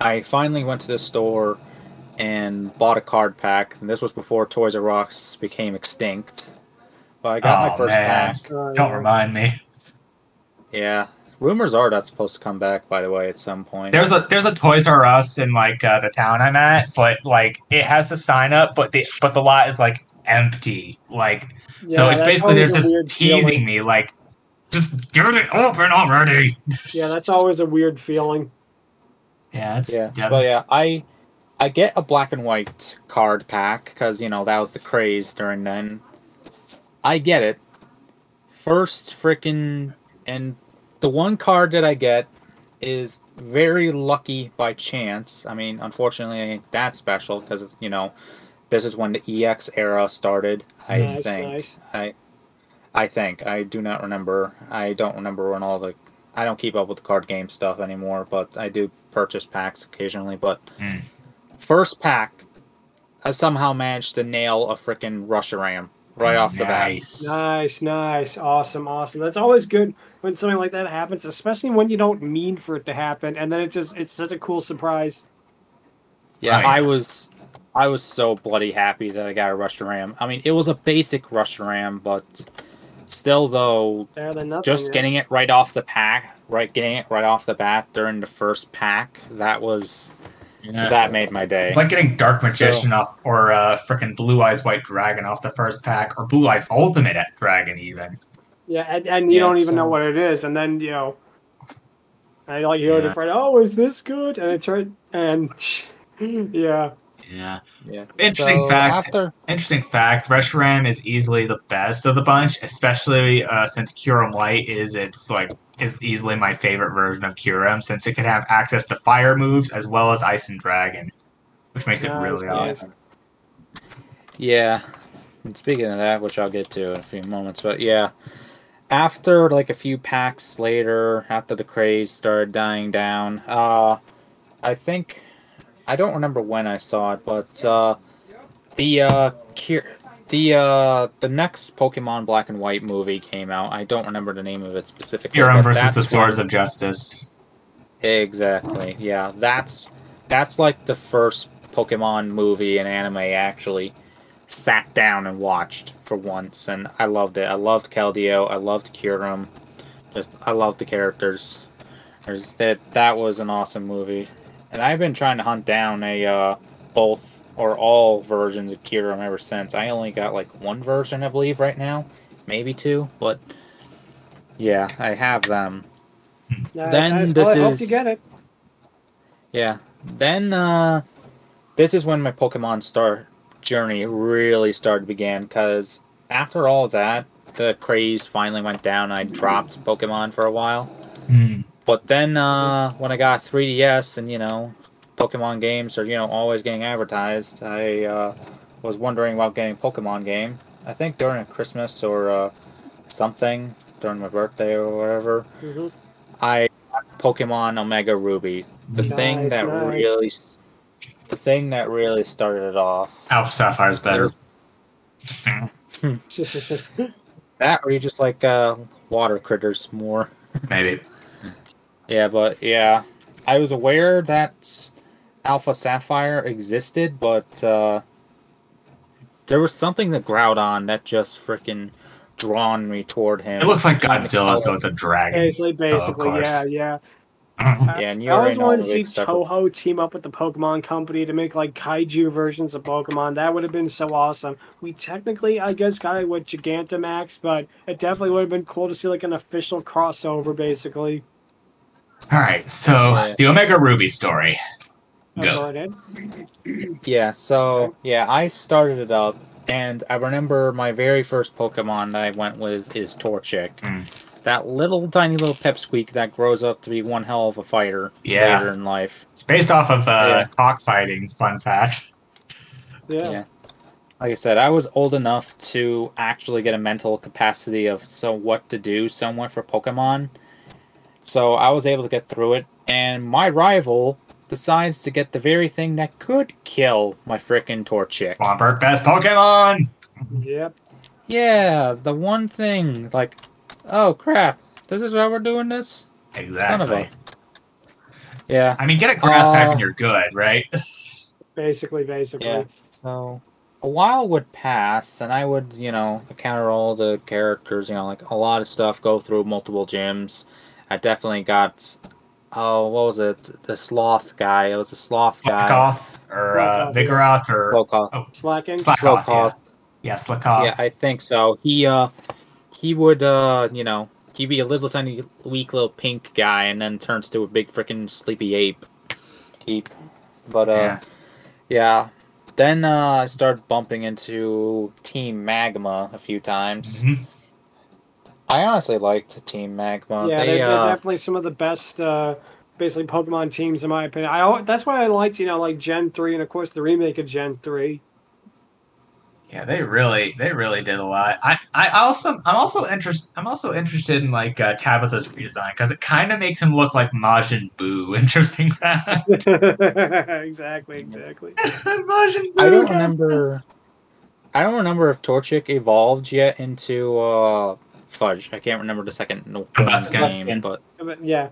I finally went to the store and bought a card pack. And this was before Toys R Us became extinct. But I got my Oh, first man. pack. Don't remind me. Yeah. Rumors are that's supposed to come back, by the way, at some point. There's a there's a Toys R Us in like uh, the town I'm at, but like it has the sign up, but the but the lot is like empty. Like so it's basically they're just teasing feeling. me like just get it open already. Yeah, that's always a weird feeling. yeah, it's Yeah, yeah. but yeah, I I get a black and white card pack because you know that was the craze during then. I get it. First freaking and the one card that I get is very lucky by chance. I mean, unfortunately, it ain't that special because you know, this is when the EX era started. I Nice, think. nice. I, I think I do not remember. I don't remember when all the. I don't keep up with the card game stuff anymore, but I do purchase packs occasionally. But Hmm. first pack, I somehow managed to nail a freaking Reshiram right off the bat. Nice. Nice, nice, awesome, awesome. That's always good when something like that happens, especially when you don't mean for it to happen, and then it just it's such a cool surprise. Yeah, Right. I was I was so bloody happy that I got a Reshiram. I mean, it was a basic Reshiram, but still though, nothing. just right? getting it right off the pack, right getting it right off the bat during the first pack, that was Yeah. that made my day. It's like getting Dark Magician off, or uh, freaking Blue Eyes White Dragon off the first pack, or Blue Eyes Ultimate Dragon even. Yeah, and, and you Yeah, don't even know what it is, and then you know, I like you hear Yeah. the friend, oh, is this good? And it's right, and [LAUGHS] yeah, Yeah. yeah. Interesting So fact. After Interesting fact. Reshiram is easily the best of the bunch, especially uh, since Kyurem Light is its like is easily my favorite version of Kyurem, since it can have access to fire moves as well as Ice and Dragon, which makes it really awesome. Yeah. And speaking of that, which I'll get to in a few moments, but yeah. After like a few packs later, after the craze started dying down, uh I think I don't remember when I saw it, but uh the uh the uh the next Pokemon Black and White movie came out. I don't remember the name of it specifically. Kyurem versus the Swords when- of Justice. Exactly. Yeah, that's that's like the first Pokemon movie and anime actually sat down and watched for once, and I loved it. I loved Keldeo. I loved Kyurem. Just I loved the characters. There's that that was an awesome movie, and I've been trying to hunt down a uh, both or all versions of Kyurem ever since. I only got like one version, I believe, right now, maybe two, but yeah, I have them. nice, Then nice. this well, I hope you is- get it. Yeah. Then uh this is when my Pokemon Star journey really started began because after all that, the craze finally went down. I dropped Pokemon for a while. Hmm. But then uh when I got 3DS and you know, Pokemon games are, you know, always getting advertised, I uh was wondering about getting Pokemon game. I think during Christmas or uh something during my birthday or whatever. Mhm. I got Pokemon Omega Ruby. The thing that nice. really the thing that really started it off. Alpha Sapphire is better. [LAUGHS] That or you just like uh water critters more. Maybe. Yeah, but yeah. I was aware that Alpha Sapphire existed, but uh there was something that Groudon that just freaking drawn me toward him. It looks like Godzilla, so it's a dragon. Basically, Oh, basically, course. yeah, yeah. [LAUGHS] Yeah, and you I always wanted to see big stuff- Toho team up with the Pokemon Company to make like kaiju versions of Pokemon. That would have been so awesome. We technically, I guess, got it with Gigantamax, but it definitely would have been cool to see like an official crossover, basically. All right, so Yeah. the Omega Ruby story. Go. Yeah, so yeah, I started it up, and I remember my very first Pokemon that I went with is Torchic. Mm. That little tiny little pipsqueak that grows up to be one hell of a fighter Yeah. later in life. It's based off of uh, Yeah. cockfighting. Fun fact. [LAUGHS] Yeah. Yeah. Like I said, I was old enough to actually get a mental capacity of so what to do somewhat for Pokemon. So I was able to get through it, and my rival decides to get the very thing that could kill my frickin' Torchic. Swampert, best Pokemon. Yep. Yeah, the one thing, like, oh crap, this is why we're doing this? Exactly. Yeah, I mean, get a grass type Uh, and you're good, right? Basically, basically. yeah. So a while would pass, and I would, you know, encounter all the characters, you know, like a lot of stuff, go through multiple gyms. I definitely got, oh, what was it? The sloth guy. It was a sloth guy. Slakoth or uh, Slakoth, yeah. Vigoroth or Slowcock. Slaking. Slakoth. Slowcock. Yeah, yeah Slakoth. Yeah, I think so. He uh he would uh you know he'd be a little tiny weak little pink guy and then turns to a big freaking sleepy ape. Ape. But uh Yeah. yeah. Then uh I started bumping into Team Magma a few times. Mhm. I honestly liked Team Magma. yeah, they they're, they're uh definitely some of the best uh, basically Pokemon teams, in my opinion. I that's why I liked you know like Gen three and of course the remake of Gen three. Yeah, they really they really did a lot. I, I also I'm also interested I'm also interested in like uh, Tabitha's redesign because it kind of makes him look like Majin Buu. [LAUGHS] Interesting fact. [LAUGHS] exactly, exactly. [LAUGHS] Majin Buu. I don't remember. I don't remember if Torchic evolved yet into uh, Fudge. I can't remember the second no- form's Combusken. name, but But yeah,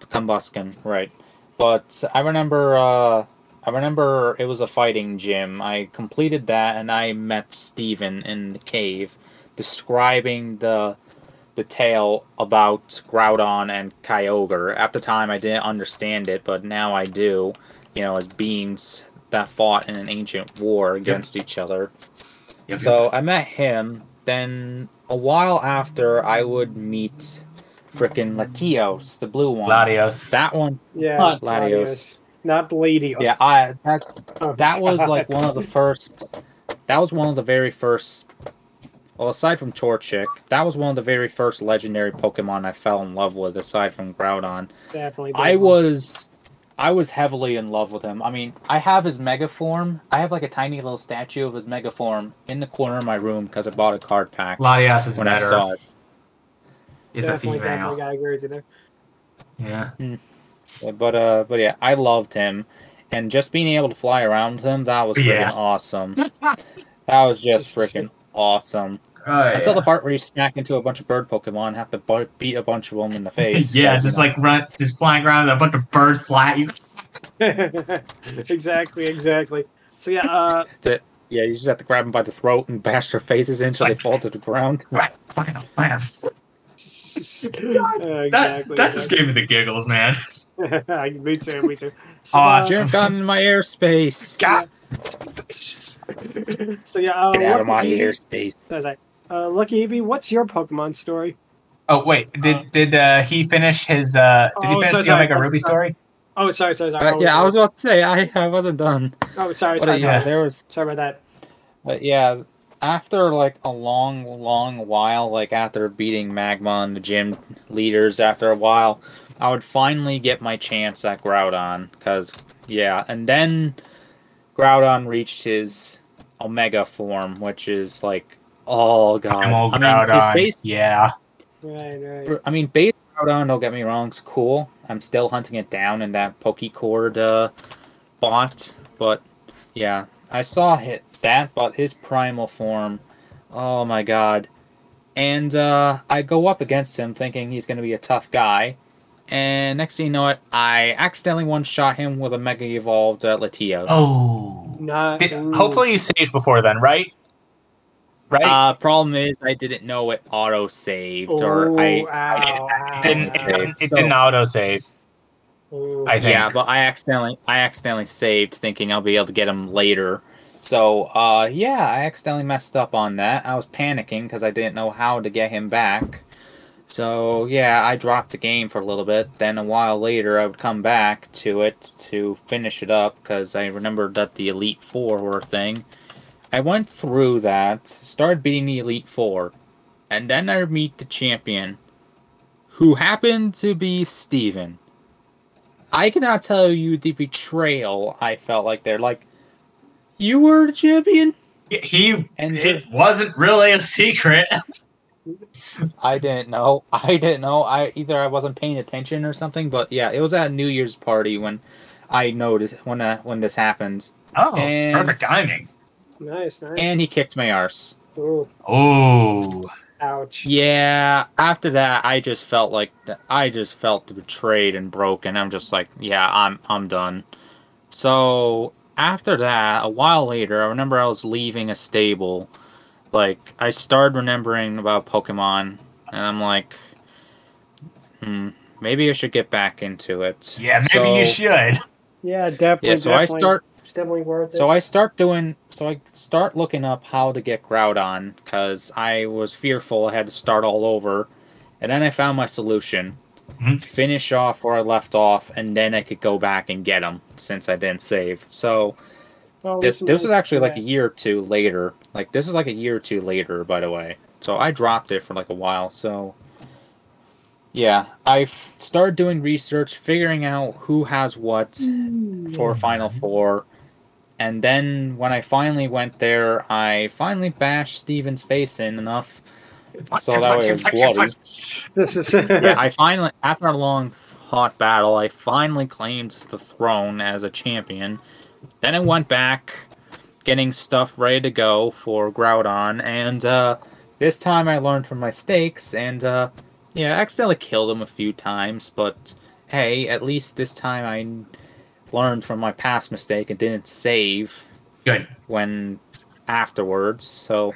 Combusken, right? But I remember. Uh, I remember it was a fighting gym. I completed that, and I met Steven in the cave, describing the the tale about Groudon and Kyogre. At the time, I didn't understand it, but now I do. You know, as beings that fought in an ancient war against each other. Yep, So I met him. Then a while after, I would meet frickin' Latios, the blue one. Latios. That one, yeah. Not Latios. not Latios. yeah, I that Oh, that was God. like one of the first. That was one of the very first. Well, aside from Torchic, that was one of the very first legendary Pokemon I fell in love with, aside from Groudon. definitely. I definitely. was I was heavily in love with him. I mean, I have his mega form. I have like a tiny little statue of his mega form in the corner of my room because I bought a card pack Latios is when I saw better. it. It's a definitely, definitely female. gotta agree with you there. Yeah. Yeah, But uh, but yeah, I loved him, and just being able to fly around him, that was freaking Yeah. awesome. That was [LAUGHS] just Just- freaking awesome. Oh, Until yeah. the part where you smack into a bunch of bird Pokemon, and have to bu- beat a bunch of them in the [LAUGHS] face. yeah, 'cause, just know, like run, just flying around with a bunch of birds fly at you. [LAUGHS] [LAUGHS] exactly, exactly. So yeah, uh, yeah, you just have to grab them by the throat and bash their faces in so they fall to the ground. Right, fly them, fly them. uh, That, exactly. that just gave me the giggles, man. me too. Me too. So, Awesome. uh, Jump down in my airspace. God. so yeah, uh, Get out of my Lucky- airspace. As I, uh, Lucky Eevee, what's your Pokemon story? Oh wait, did Uh, did uh, he finish his? uh Did he Oh, finish so the sorry. Omega Ruby story? Oh, sorry, sorry, sorry. Uh, yeah, I was about to say I, I wasn't done. Oh, sorry, But sorry, yeah, sorry. there was Sorry about that. But yeah, after like a long, long while, like after beating Magma and the gym leaders, after a while, I would finally get my chance at Groudon. Cause yeah, and then Groudon reached his Omega form, which is like, oh god. Primal I mean, his Groudon. base. Yeah. Right, right. I mean, base Groudon. Don't get me wrong, it's cool. I'm still hunting it down in that Pokecord uh, bot, but yeah, I saw hit that, but his primal form, oh my god. And uh, I go up against him thinking he's going to be a tough guy. And next thing you know it, I accidentally one shot him with a Mega Evolved uh, Latios. Oh. Not, Did, hopefully you saved before then, right? Right. Uh, problem is, I didn't know it auto saved, or I. Ooh, ow, it didn't. It didn't. It So- didn't auto save. I think. Yeah, but I accidentally I accidentally saved thinking I'll be able to get him later. So, uh yeah, I accidentally messed up on that. I was panicking because I didn't know how to get him back. So, yeah, I dropped the game for a little bit. Then a while later, I would come back to it to finish it up because I remembered that the Elite Four were a thing. I went through that, started beating the Elite Four, and then I meet the champion, who happened to be Steven. I cannot tell you the betrayal I felt like there. Like, you were the champion, He. and It wasn't really a secret. I didn't know. I didn't know. I either I wasn't paying attention or something. But yeah, it was at a New Year's party when I noticed when uh, when this happened, Oh, And- perfect timing. Nice, nice. and he kicked my arse. Ooh, Oh. ouch. Yeah. After that, I just felt like I just felt betrayed and broken. I'm just like, yeah, I'm I'm done. So after that, a while later, I remember I was leaving a stable. Like I started remembering about Pokemon, and I'm like, hmm, maybe I should get back into it. Yeah, maybe you should. Yeah, definitely. Yeah, so I start It's definitely worth it. so I start doing so I start looking up how to get Groudon because I was fearful I had to start all over, and then I found my solution: Mhm. finish off where I left off, and then I could go back and get him since I didn't save. So Oh, this listen, this was actually like a year or two later. Like this is like a year or two later, by the way. So I dropped it for like a while. So yeah, I've started doing research, figuring out who has what for Final Four. And then when I finally went there, I finally bashed Steven's face in enough. So that way it was bloody. This is [LAUGHS] yeah, I finally, after a long, hot battle, I finally claimed the throne as a champion. Then I went back, getting stuff ready to go for Groudon, and uh, this time I learned from my mistakes, and uh, yeah, I accidentally killed him a few times, but hey, at least this time I learned from my past mistake and didn't save Good. when afterwards. So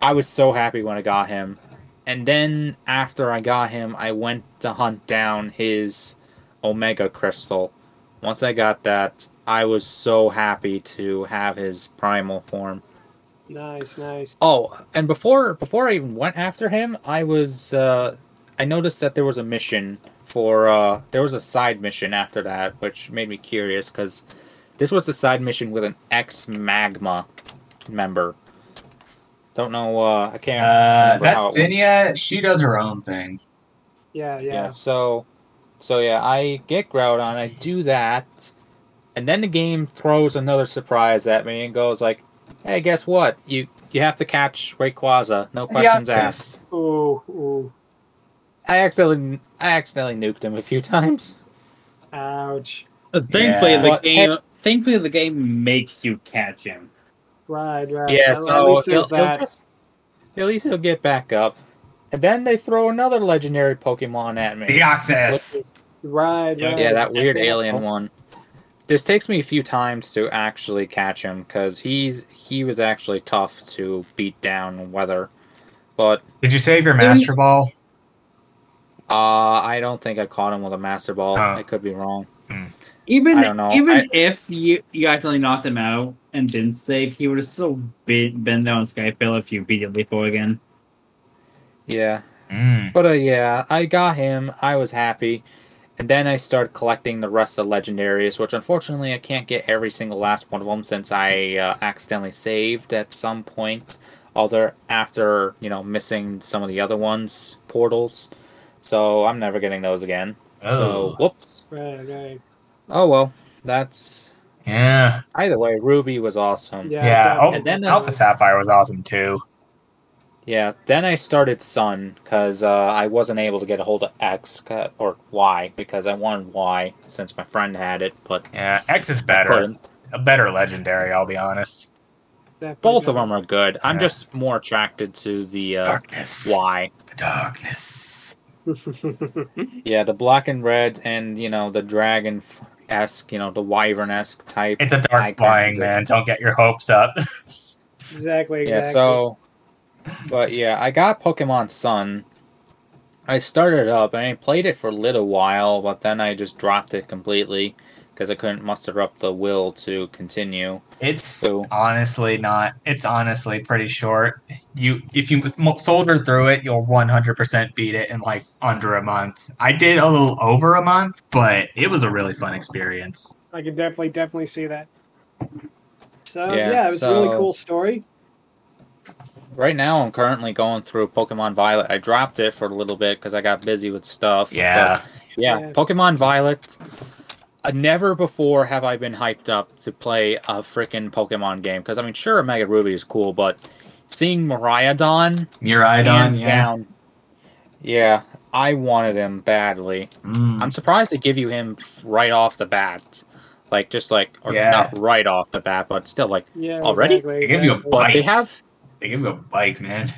I was so happy when I got him. And then after I got him, I went to hunt down his Omega Crystal. Once I got that, I was so happy to have his primal form. nice, nice. Oh, and before before I even went after him, I was uh I noticed that there was a mission for uh there was a side mission after that, which made me curious because this was the side mission with an ex Magma member. Don't know. Uh, I can't. Uh, remember how that's it She does her own thing. Yeah, Yeah. yeah. So, so yeah, I get Groudon. I do that, and then the game throws another surprise at me and goes like, "Hey, guess what? You you have to catch Rayquaza. No questions asked." Ooh, ooh. I accidentally I accidentally nuked him a few times. Ouch. Thankfully, Yeah. the But- game. Thankfully, the game makes you catch him. Right, right. Yeah, At- so at least he'll, there's he'll just- at least he'll get back up, and then they throw another legendary Pokemon at me. Deoxys. Right, right. Yeah, that weird alien one. This takes me a few times to actually catch him because he's he was actually tough to beat down. Weather, but Did you save your Master Ball? Uh, I don't think I caught him with a Master Ball. Oh. I could be wrong. Even I don't know. even I- if you you accidentally knocked him out and didn't save, he would have still been, been there on Skypill if you beat him before again. Yeah, Mm. But uh, yeah, I got him. I was happy. And then I started collecting the rest of the legendaries, which unfortunately I can't get every single last one of them since I uh, accidentally saved at some point. Other after you know missing some of the other ones portals, so I'm never getting those again. So Oh. whoops. Right, right. Oh well, that's Yeah. either way. Ruby was awesome. Yeah. Yeah. definitely. And then, uh, Alpha Sapphire was awesome too. Yeah, then I started Sun because uh, I wasn't able to get a hold of X or Y because I wanted Y since my friend had it, but Yeah. X is better. A better legendary, I'll be honest. Definitely Both of them are good. I'm just more attracted to the uh, Darkness. Y. The darkness. [LAUGHS] Yeah, the black and red, and you know the dragon esque, you know the wyvern esque type. It's a dark can't flying, man. Don't get your hopes up. exactly, [LAUGHS] exactly. Yeah, so, but yeah, I got Pokemon Sun. I started up and I played it for a little while, but then I just dropped it completely because I couldn't muster up the will to continue. It's So- honestly not. It's honestly pretty short. You, if you soldier through it, you'll 100% beat it in like under a month. I did a little over a month, but it was a really fun experience. I can definitely, definitely see that. So Yeah, yeah, it was a really cool story. Right now, I'm currently going through Pokemon Violet. I dropped it for a little bit because I got busy with stuff. Yeah. but yeah, Yeah. Pokemon Violet. Uh, never before have I been hyped up to play a freaking Pokemon game. Because I mean, sure, Mega Ruby is cool, but seeing Miraidon Miraidon, hands yeah. down, yeah, I wanted him badly. Mm. I'm surprised they give you him right off the bat, like just like, or Yeah. not right off the bat, but still like Yeah, Already? Exactly, They give you a bike. they have They give you a bike, man.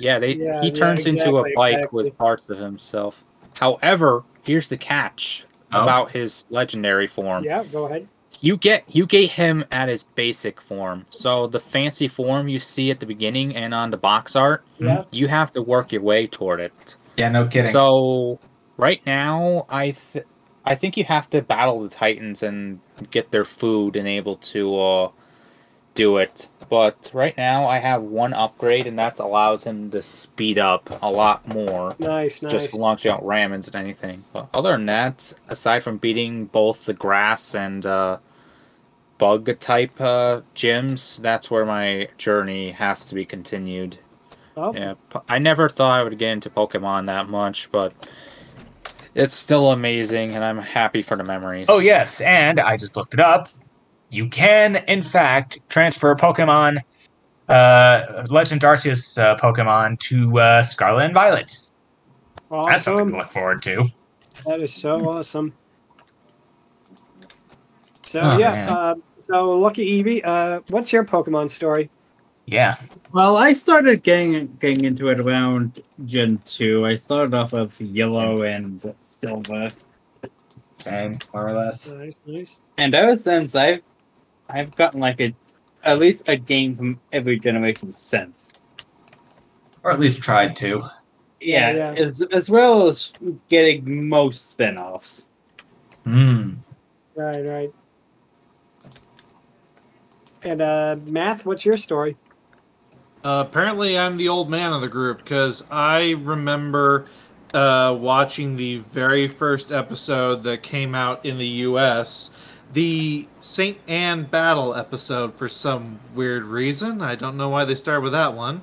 Yeah, they Yeah, he yeah, turns into a bike exactly. with parts of himself. However, here's the catch Oh. about his legendary form. Yeah, go ahead. You get you get him at his basic form. So the fancy form you see at the beginning and on the box art, Yeah, you have to work your way toward it. Yeah, no kidding. So right now, I th- I think you have to battle the Titans and get their food and able to uh, do it. But right now, I have one upgrade, and that allows him to speed up a lot more. nice, nice. Just launch out Ramens and anything. But other than that, aside from beating both the grass and uh, bug type uh, gyms, that's where my journey has to be continued. Oh, Yeah, I never thought I would get into Pokemon that much, but it's still amazing, and I'm happy for the memories. Oh yes, and I just looked it up. You can, in fact, transfer Pokemon, uh, Legend Arceus uh, Pokemon to uh, Scarlet and Violet. That's something awesome. to look forward to. That is so awesome. So Oh, yes, uh, so Lucky Eevee, uh, what's your Pokemon story? Yeah. Well, I started getting getting into it around Gen two. I started off with Yellow and Silver, Same, more or less. Nice, nice. and ever since I've I've gotten like a at least a game from every generation since. Or at least tried to. Yeah, Yeah. as as well as getting most spin-offs. Hmm. Right, right. And uh, Math, what's your story? Uh, apparently, I'm the old man of the group because I remember uh, watching the very first episode that came out in the U.S. The Saint Anne battle episode for some weird reason. I don't know why they started with that one.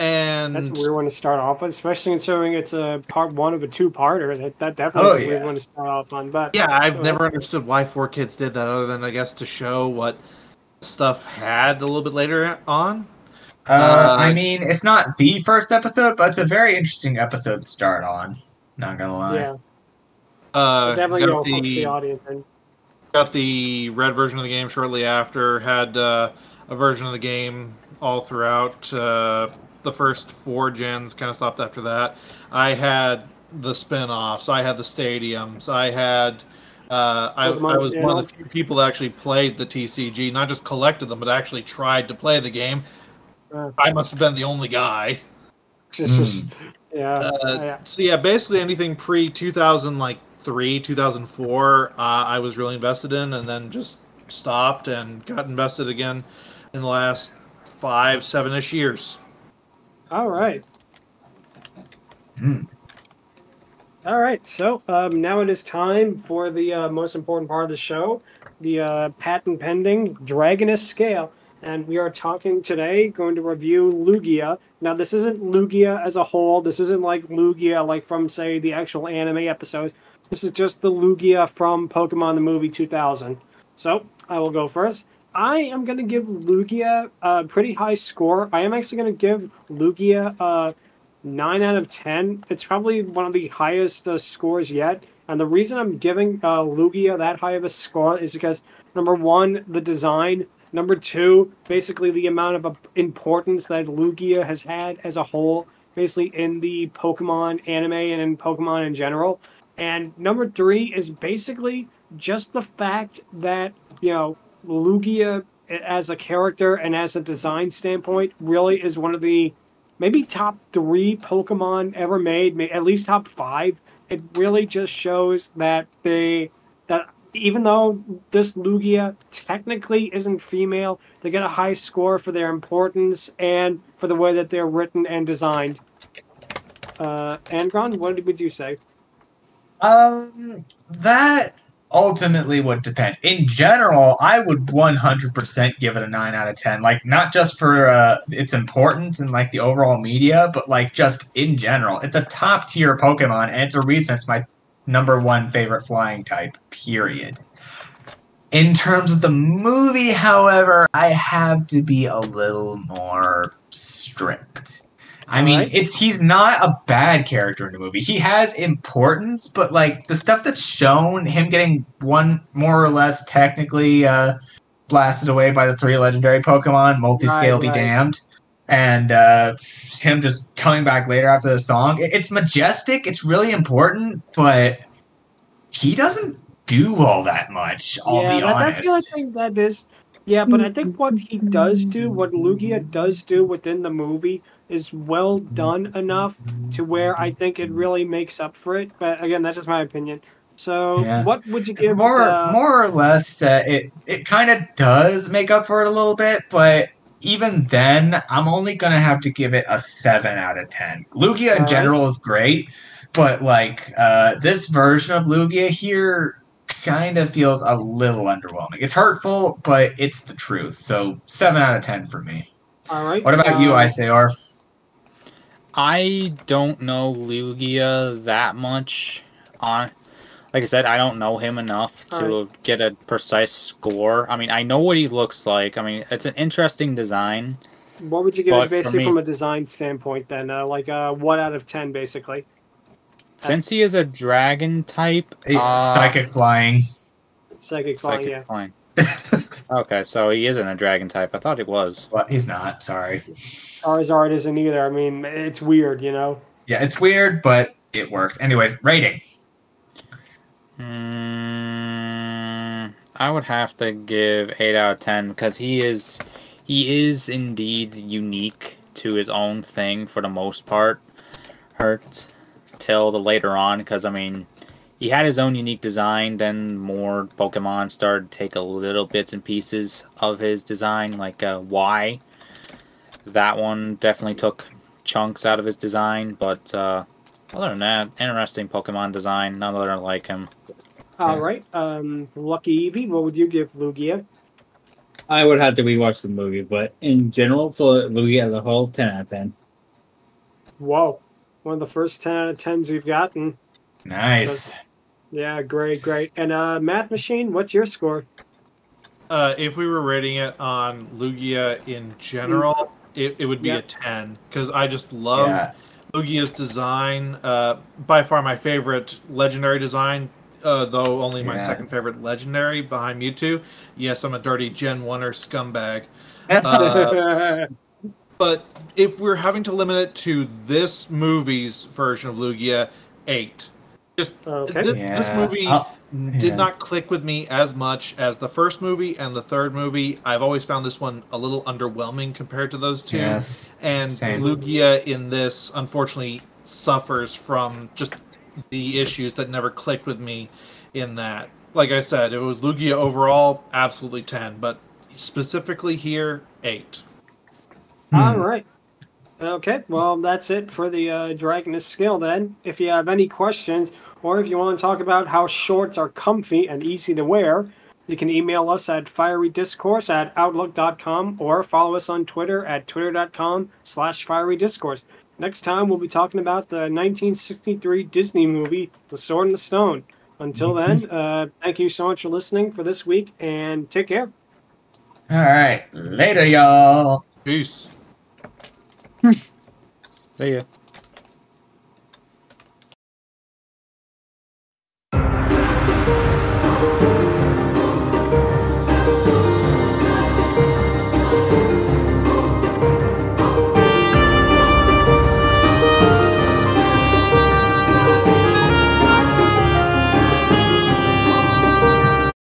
And That's a weird one to start off with, especially considering it's a part one of a two-parter. That that definitely Oh, is a weird one to start off on. But yeah, I've So- never understood why Four Kids did that, other than I guess to show what stuff had a little bit later on. Uh, Uh, I mean, it's not the first episode, but it's a very interesting episode to start on. Not gonna lie. yeah, Uh, definitely got will the the audience in. Got the red version of the game shortly after. Had uh, a version of the game all throughout. Uh, the first four gens kind of stopped after that. I had the spin-offs. I had the stadiums. I had. Uh, I, I was one of the few people that actually played the TCG, not just collected them, but actually tried to play the game. Uh. I must have been the only guy. yeah, Uh, yeah. So yeah, basically anything pre two thousand like three, two thousand four, uh, I was really invested in, and then just stopped and got invested again in the last five, seven ish years. All right. Hmm. All right. So um, now it is time for the uh, most important part of the show, the uh, patent pending Dragoness scale. And we are talking today, going to review Lugia. Now, this isn't Lugia as a whole. This isn't like Lugia, like from, say, the actual anime episodes. This is just the Lugia from Pokemon the Movie 2000. So I will go first. I am going to give Lugia a pretty high score. I am actually going to give Lugia a 9 out of 10. It's probably one of the highest uh, scores yet. And the reason I'm giving uh, Lugia that high of a score is because, number one, the design. Number two, basically the amount of uh, importance that Lugia has had as a whole, basically in the Pokemon anime and in Pokemon in general. And number three is basically just the fact that, you know, Lugia as a character and as a design standpoint really is one of the maybe top three Pokemon ever made, at least top five. It really just shows that they that even though this Lugia technically isn't female, they get a high score for their importance and for the way that they're written and designed. Uh, Angron, what would you say? Um, that ultimately would depend. In general, I would 100% give it a 9 out of 10. Like, not just for uh, its importance and like the overall media, but like just in general. It's a top tier Pokemon, and it's a reason it's my number one favorite flying type, period. In terms of the movie, however, I have to be a little more strict. I mean, Alright. it's he's not a bad character in the movie. He has importance, but like the stuff that's shown, him getting one more or less technically uh, blasted away by the three legendary Pokemon, multi-scale Right, be right. damned, and uh, him just coming back later after the song. It's majestic. It's really important, but he doesn't do all that much. I'll yeah, be that, honest. that's the only thing that is. Yeah, but I think what he does do, what Lugia does do within the movie, is well done enough to where I think it really makes up for it. But again, that's just my opinion. So, Yeah. what would you give? more uh, more or less uh, it it kind of does make up for it a little bit but even then i'm only gonna have to give it a 7 out of 10 lugia in Alright. general is great but like uh, this version of lugia here kind of feels a little underwhelming it's hurtful but it's the truth so 7 out of 10 for me All right. what about you um, Isaor? I don't know Lugia that much. On, like I said, I don't know him enough to get a precise score. I mean, I know what he looks like. I mean, it's an interesting design. What would you give But it basically me- from a design standpoint then? Uh, like uh, one out of ten, basically. Since he is a dragon type, uh, Psychic flying. Psychic flying, psychic yeah. flying. [LAUGHS] Okay, so he isn't a dragon type. I thought he was. Well, he's not. Sorry. Charizard isn't either. I mean, it's weird, you know. Yeah, it's weird, but it works. Anyways, rating. Mm, I would have to give eight out of ten because he is he is indeed unique to his own thing for the most part. Hurt till the later on because I mean he had his own unique design. Then more Pokemon started to take a little bits and pieces of his design, like uh, Y. That one definitely took chunks out of his design, but uh, other than that, interesting Pokemon design. None other like him. All right. Um, Lucky Eevee, what would you give Lugia? I would have to rewatch the movie, but in general, for Lugia as a whole, 10 out of 10. Whoa. One of the first 10 out of 10s we've gotten. Nice. Yeah, great, great. And uh, Math Machine, what's your score? Uh, if we were rating it on Lugia in general, it, it would be Yeah. a 10 because I just love Yeah. Lugia's design. Uh, by far my favorite legendary design, uh, though only my Yeah. second favorite legendary behind Mewtwo. Yes, I'm a dirty Gen 1er scumbag. [LAUGHS] Uh, but if we're having to limit it to this movie's version of Lugia, 8. Just okay. thi- this movie Oh, did yeah. not click with me as much as the first movie and the third movie. I've always found this one a little underwhelming compared to those two. Yes. And Same. Lugia in this, unfortunately, suffers from just the issues that never clicked with me in that. Like I said, it was Lugia overall, absolutely 10, but specifically here, 8. All right. Okay, well, that's it for the uh, Dragoness Scale then. If you have any questions, or if you want to talk about how shorts are comfy and easy to wear, you can email us at fierydiscourse at outlook.com or follow us on Twitter at twitter.com slash fierydiscourse. Next time, we'll be talking about the 1963 Disney movie, The Sword and the Stone. Until then, uh, thank you so much for listening for this week, and take care. All right. Later, y'all. Peace. See ya.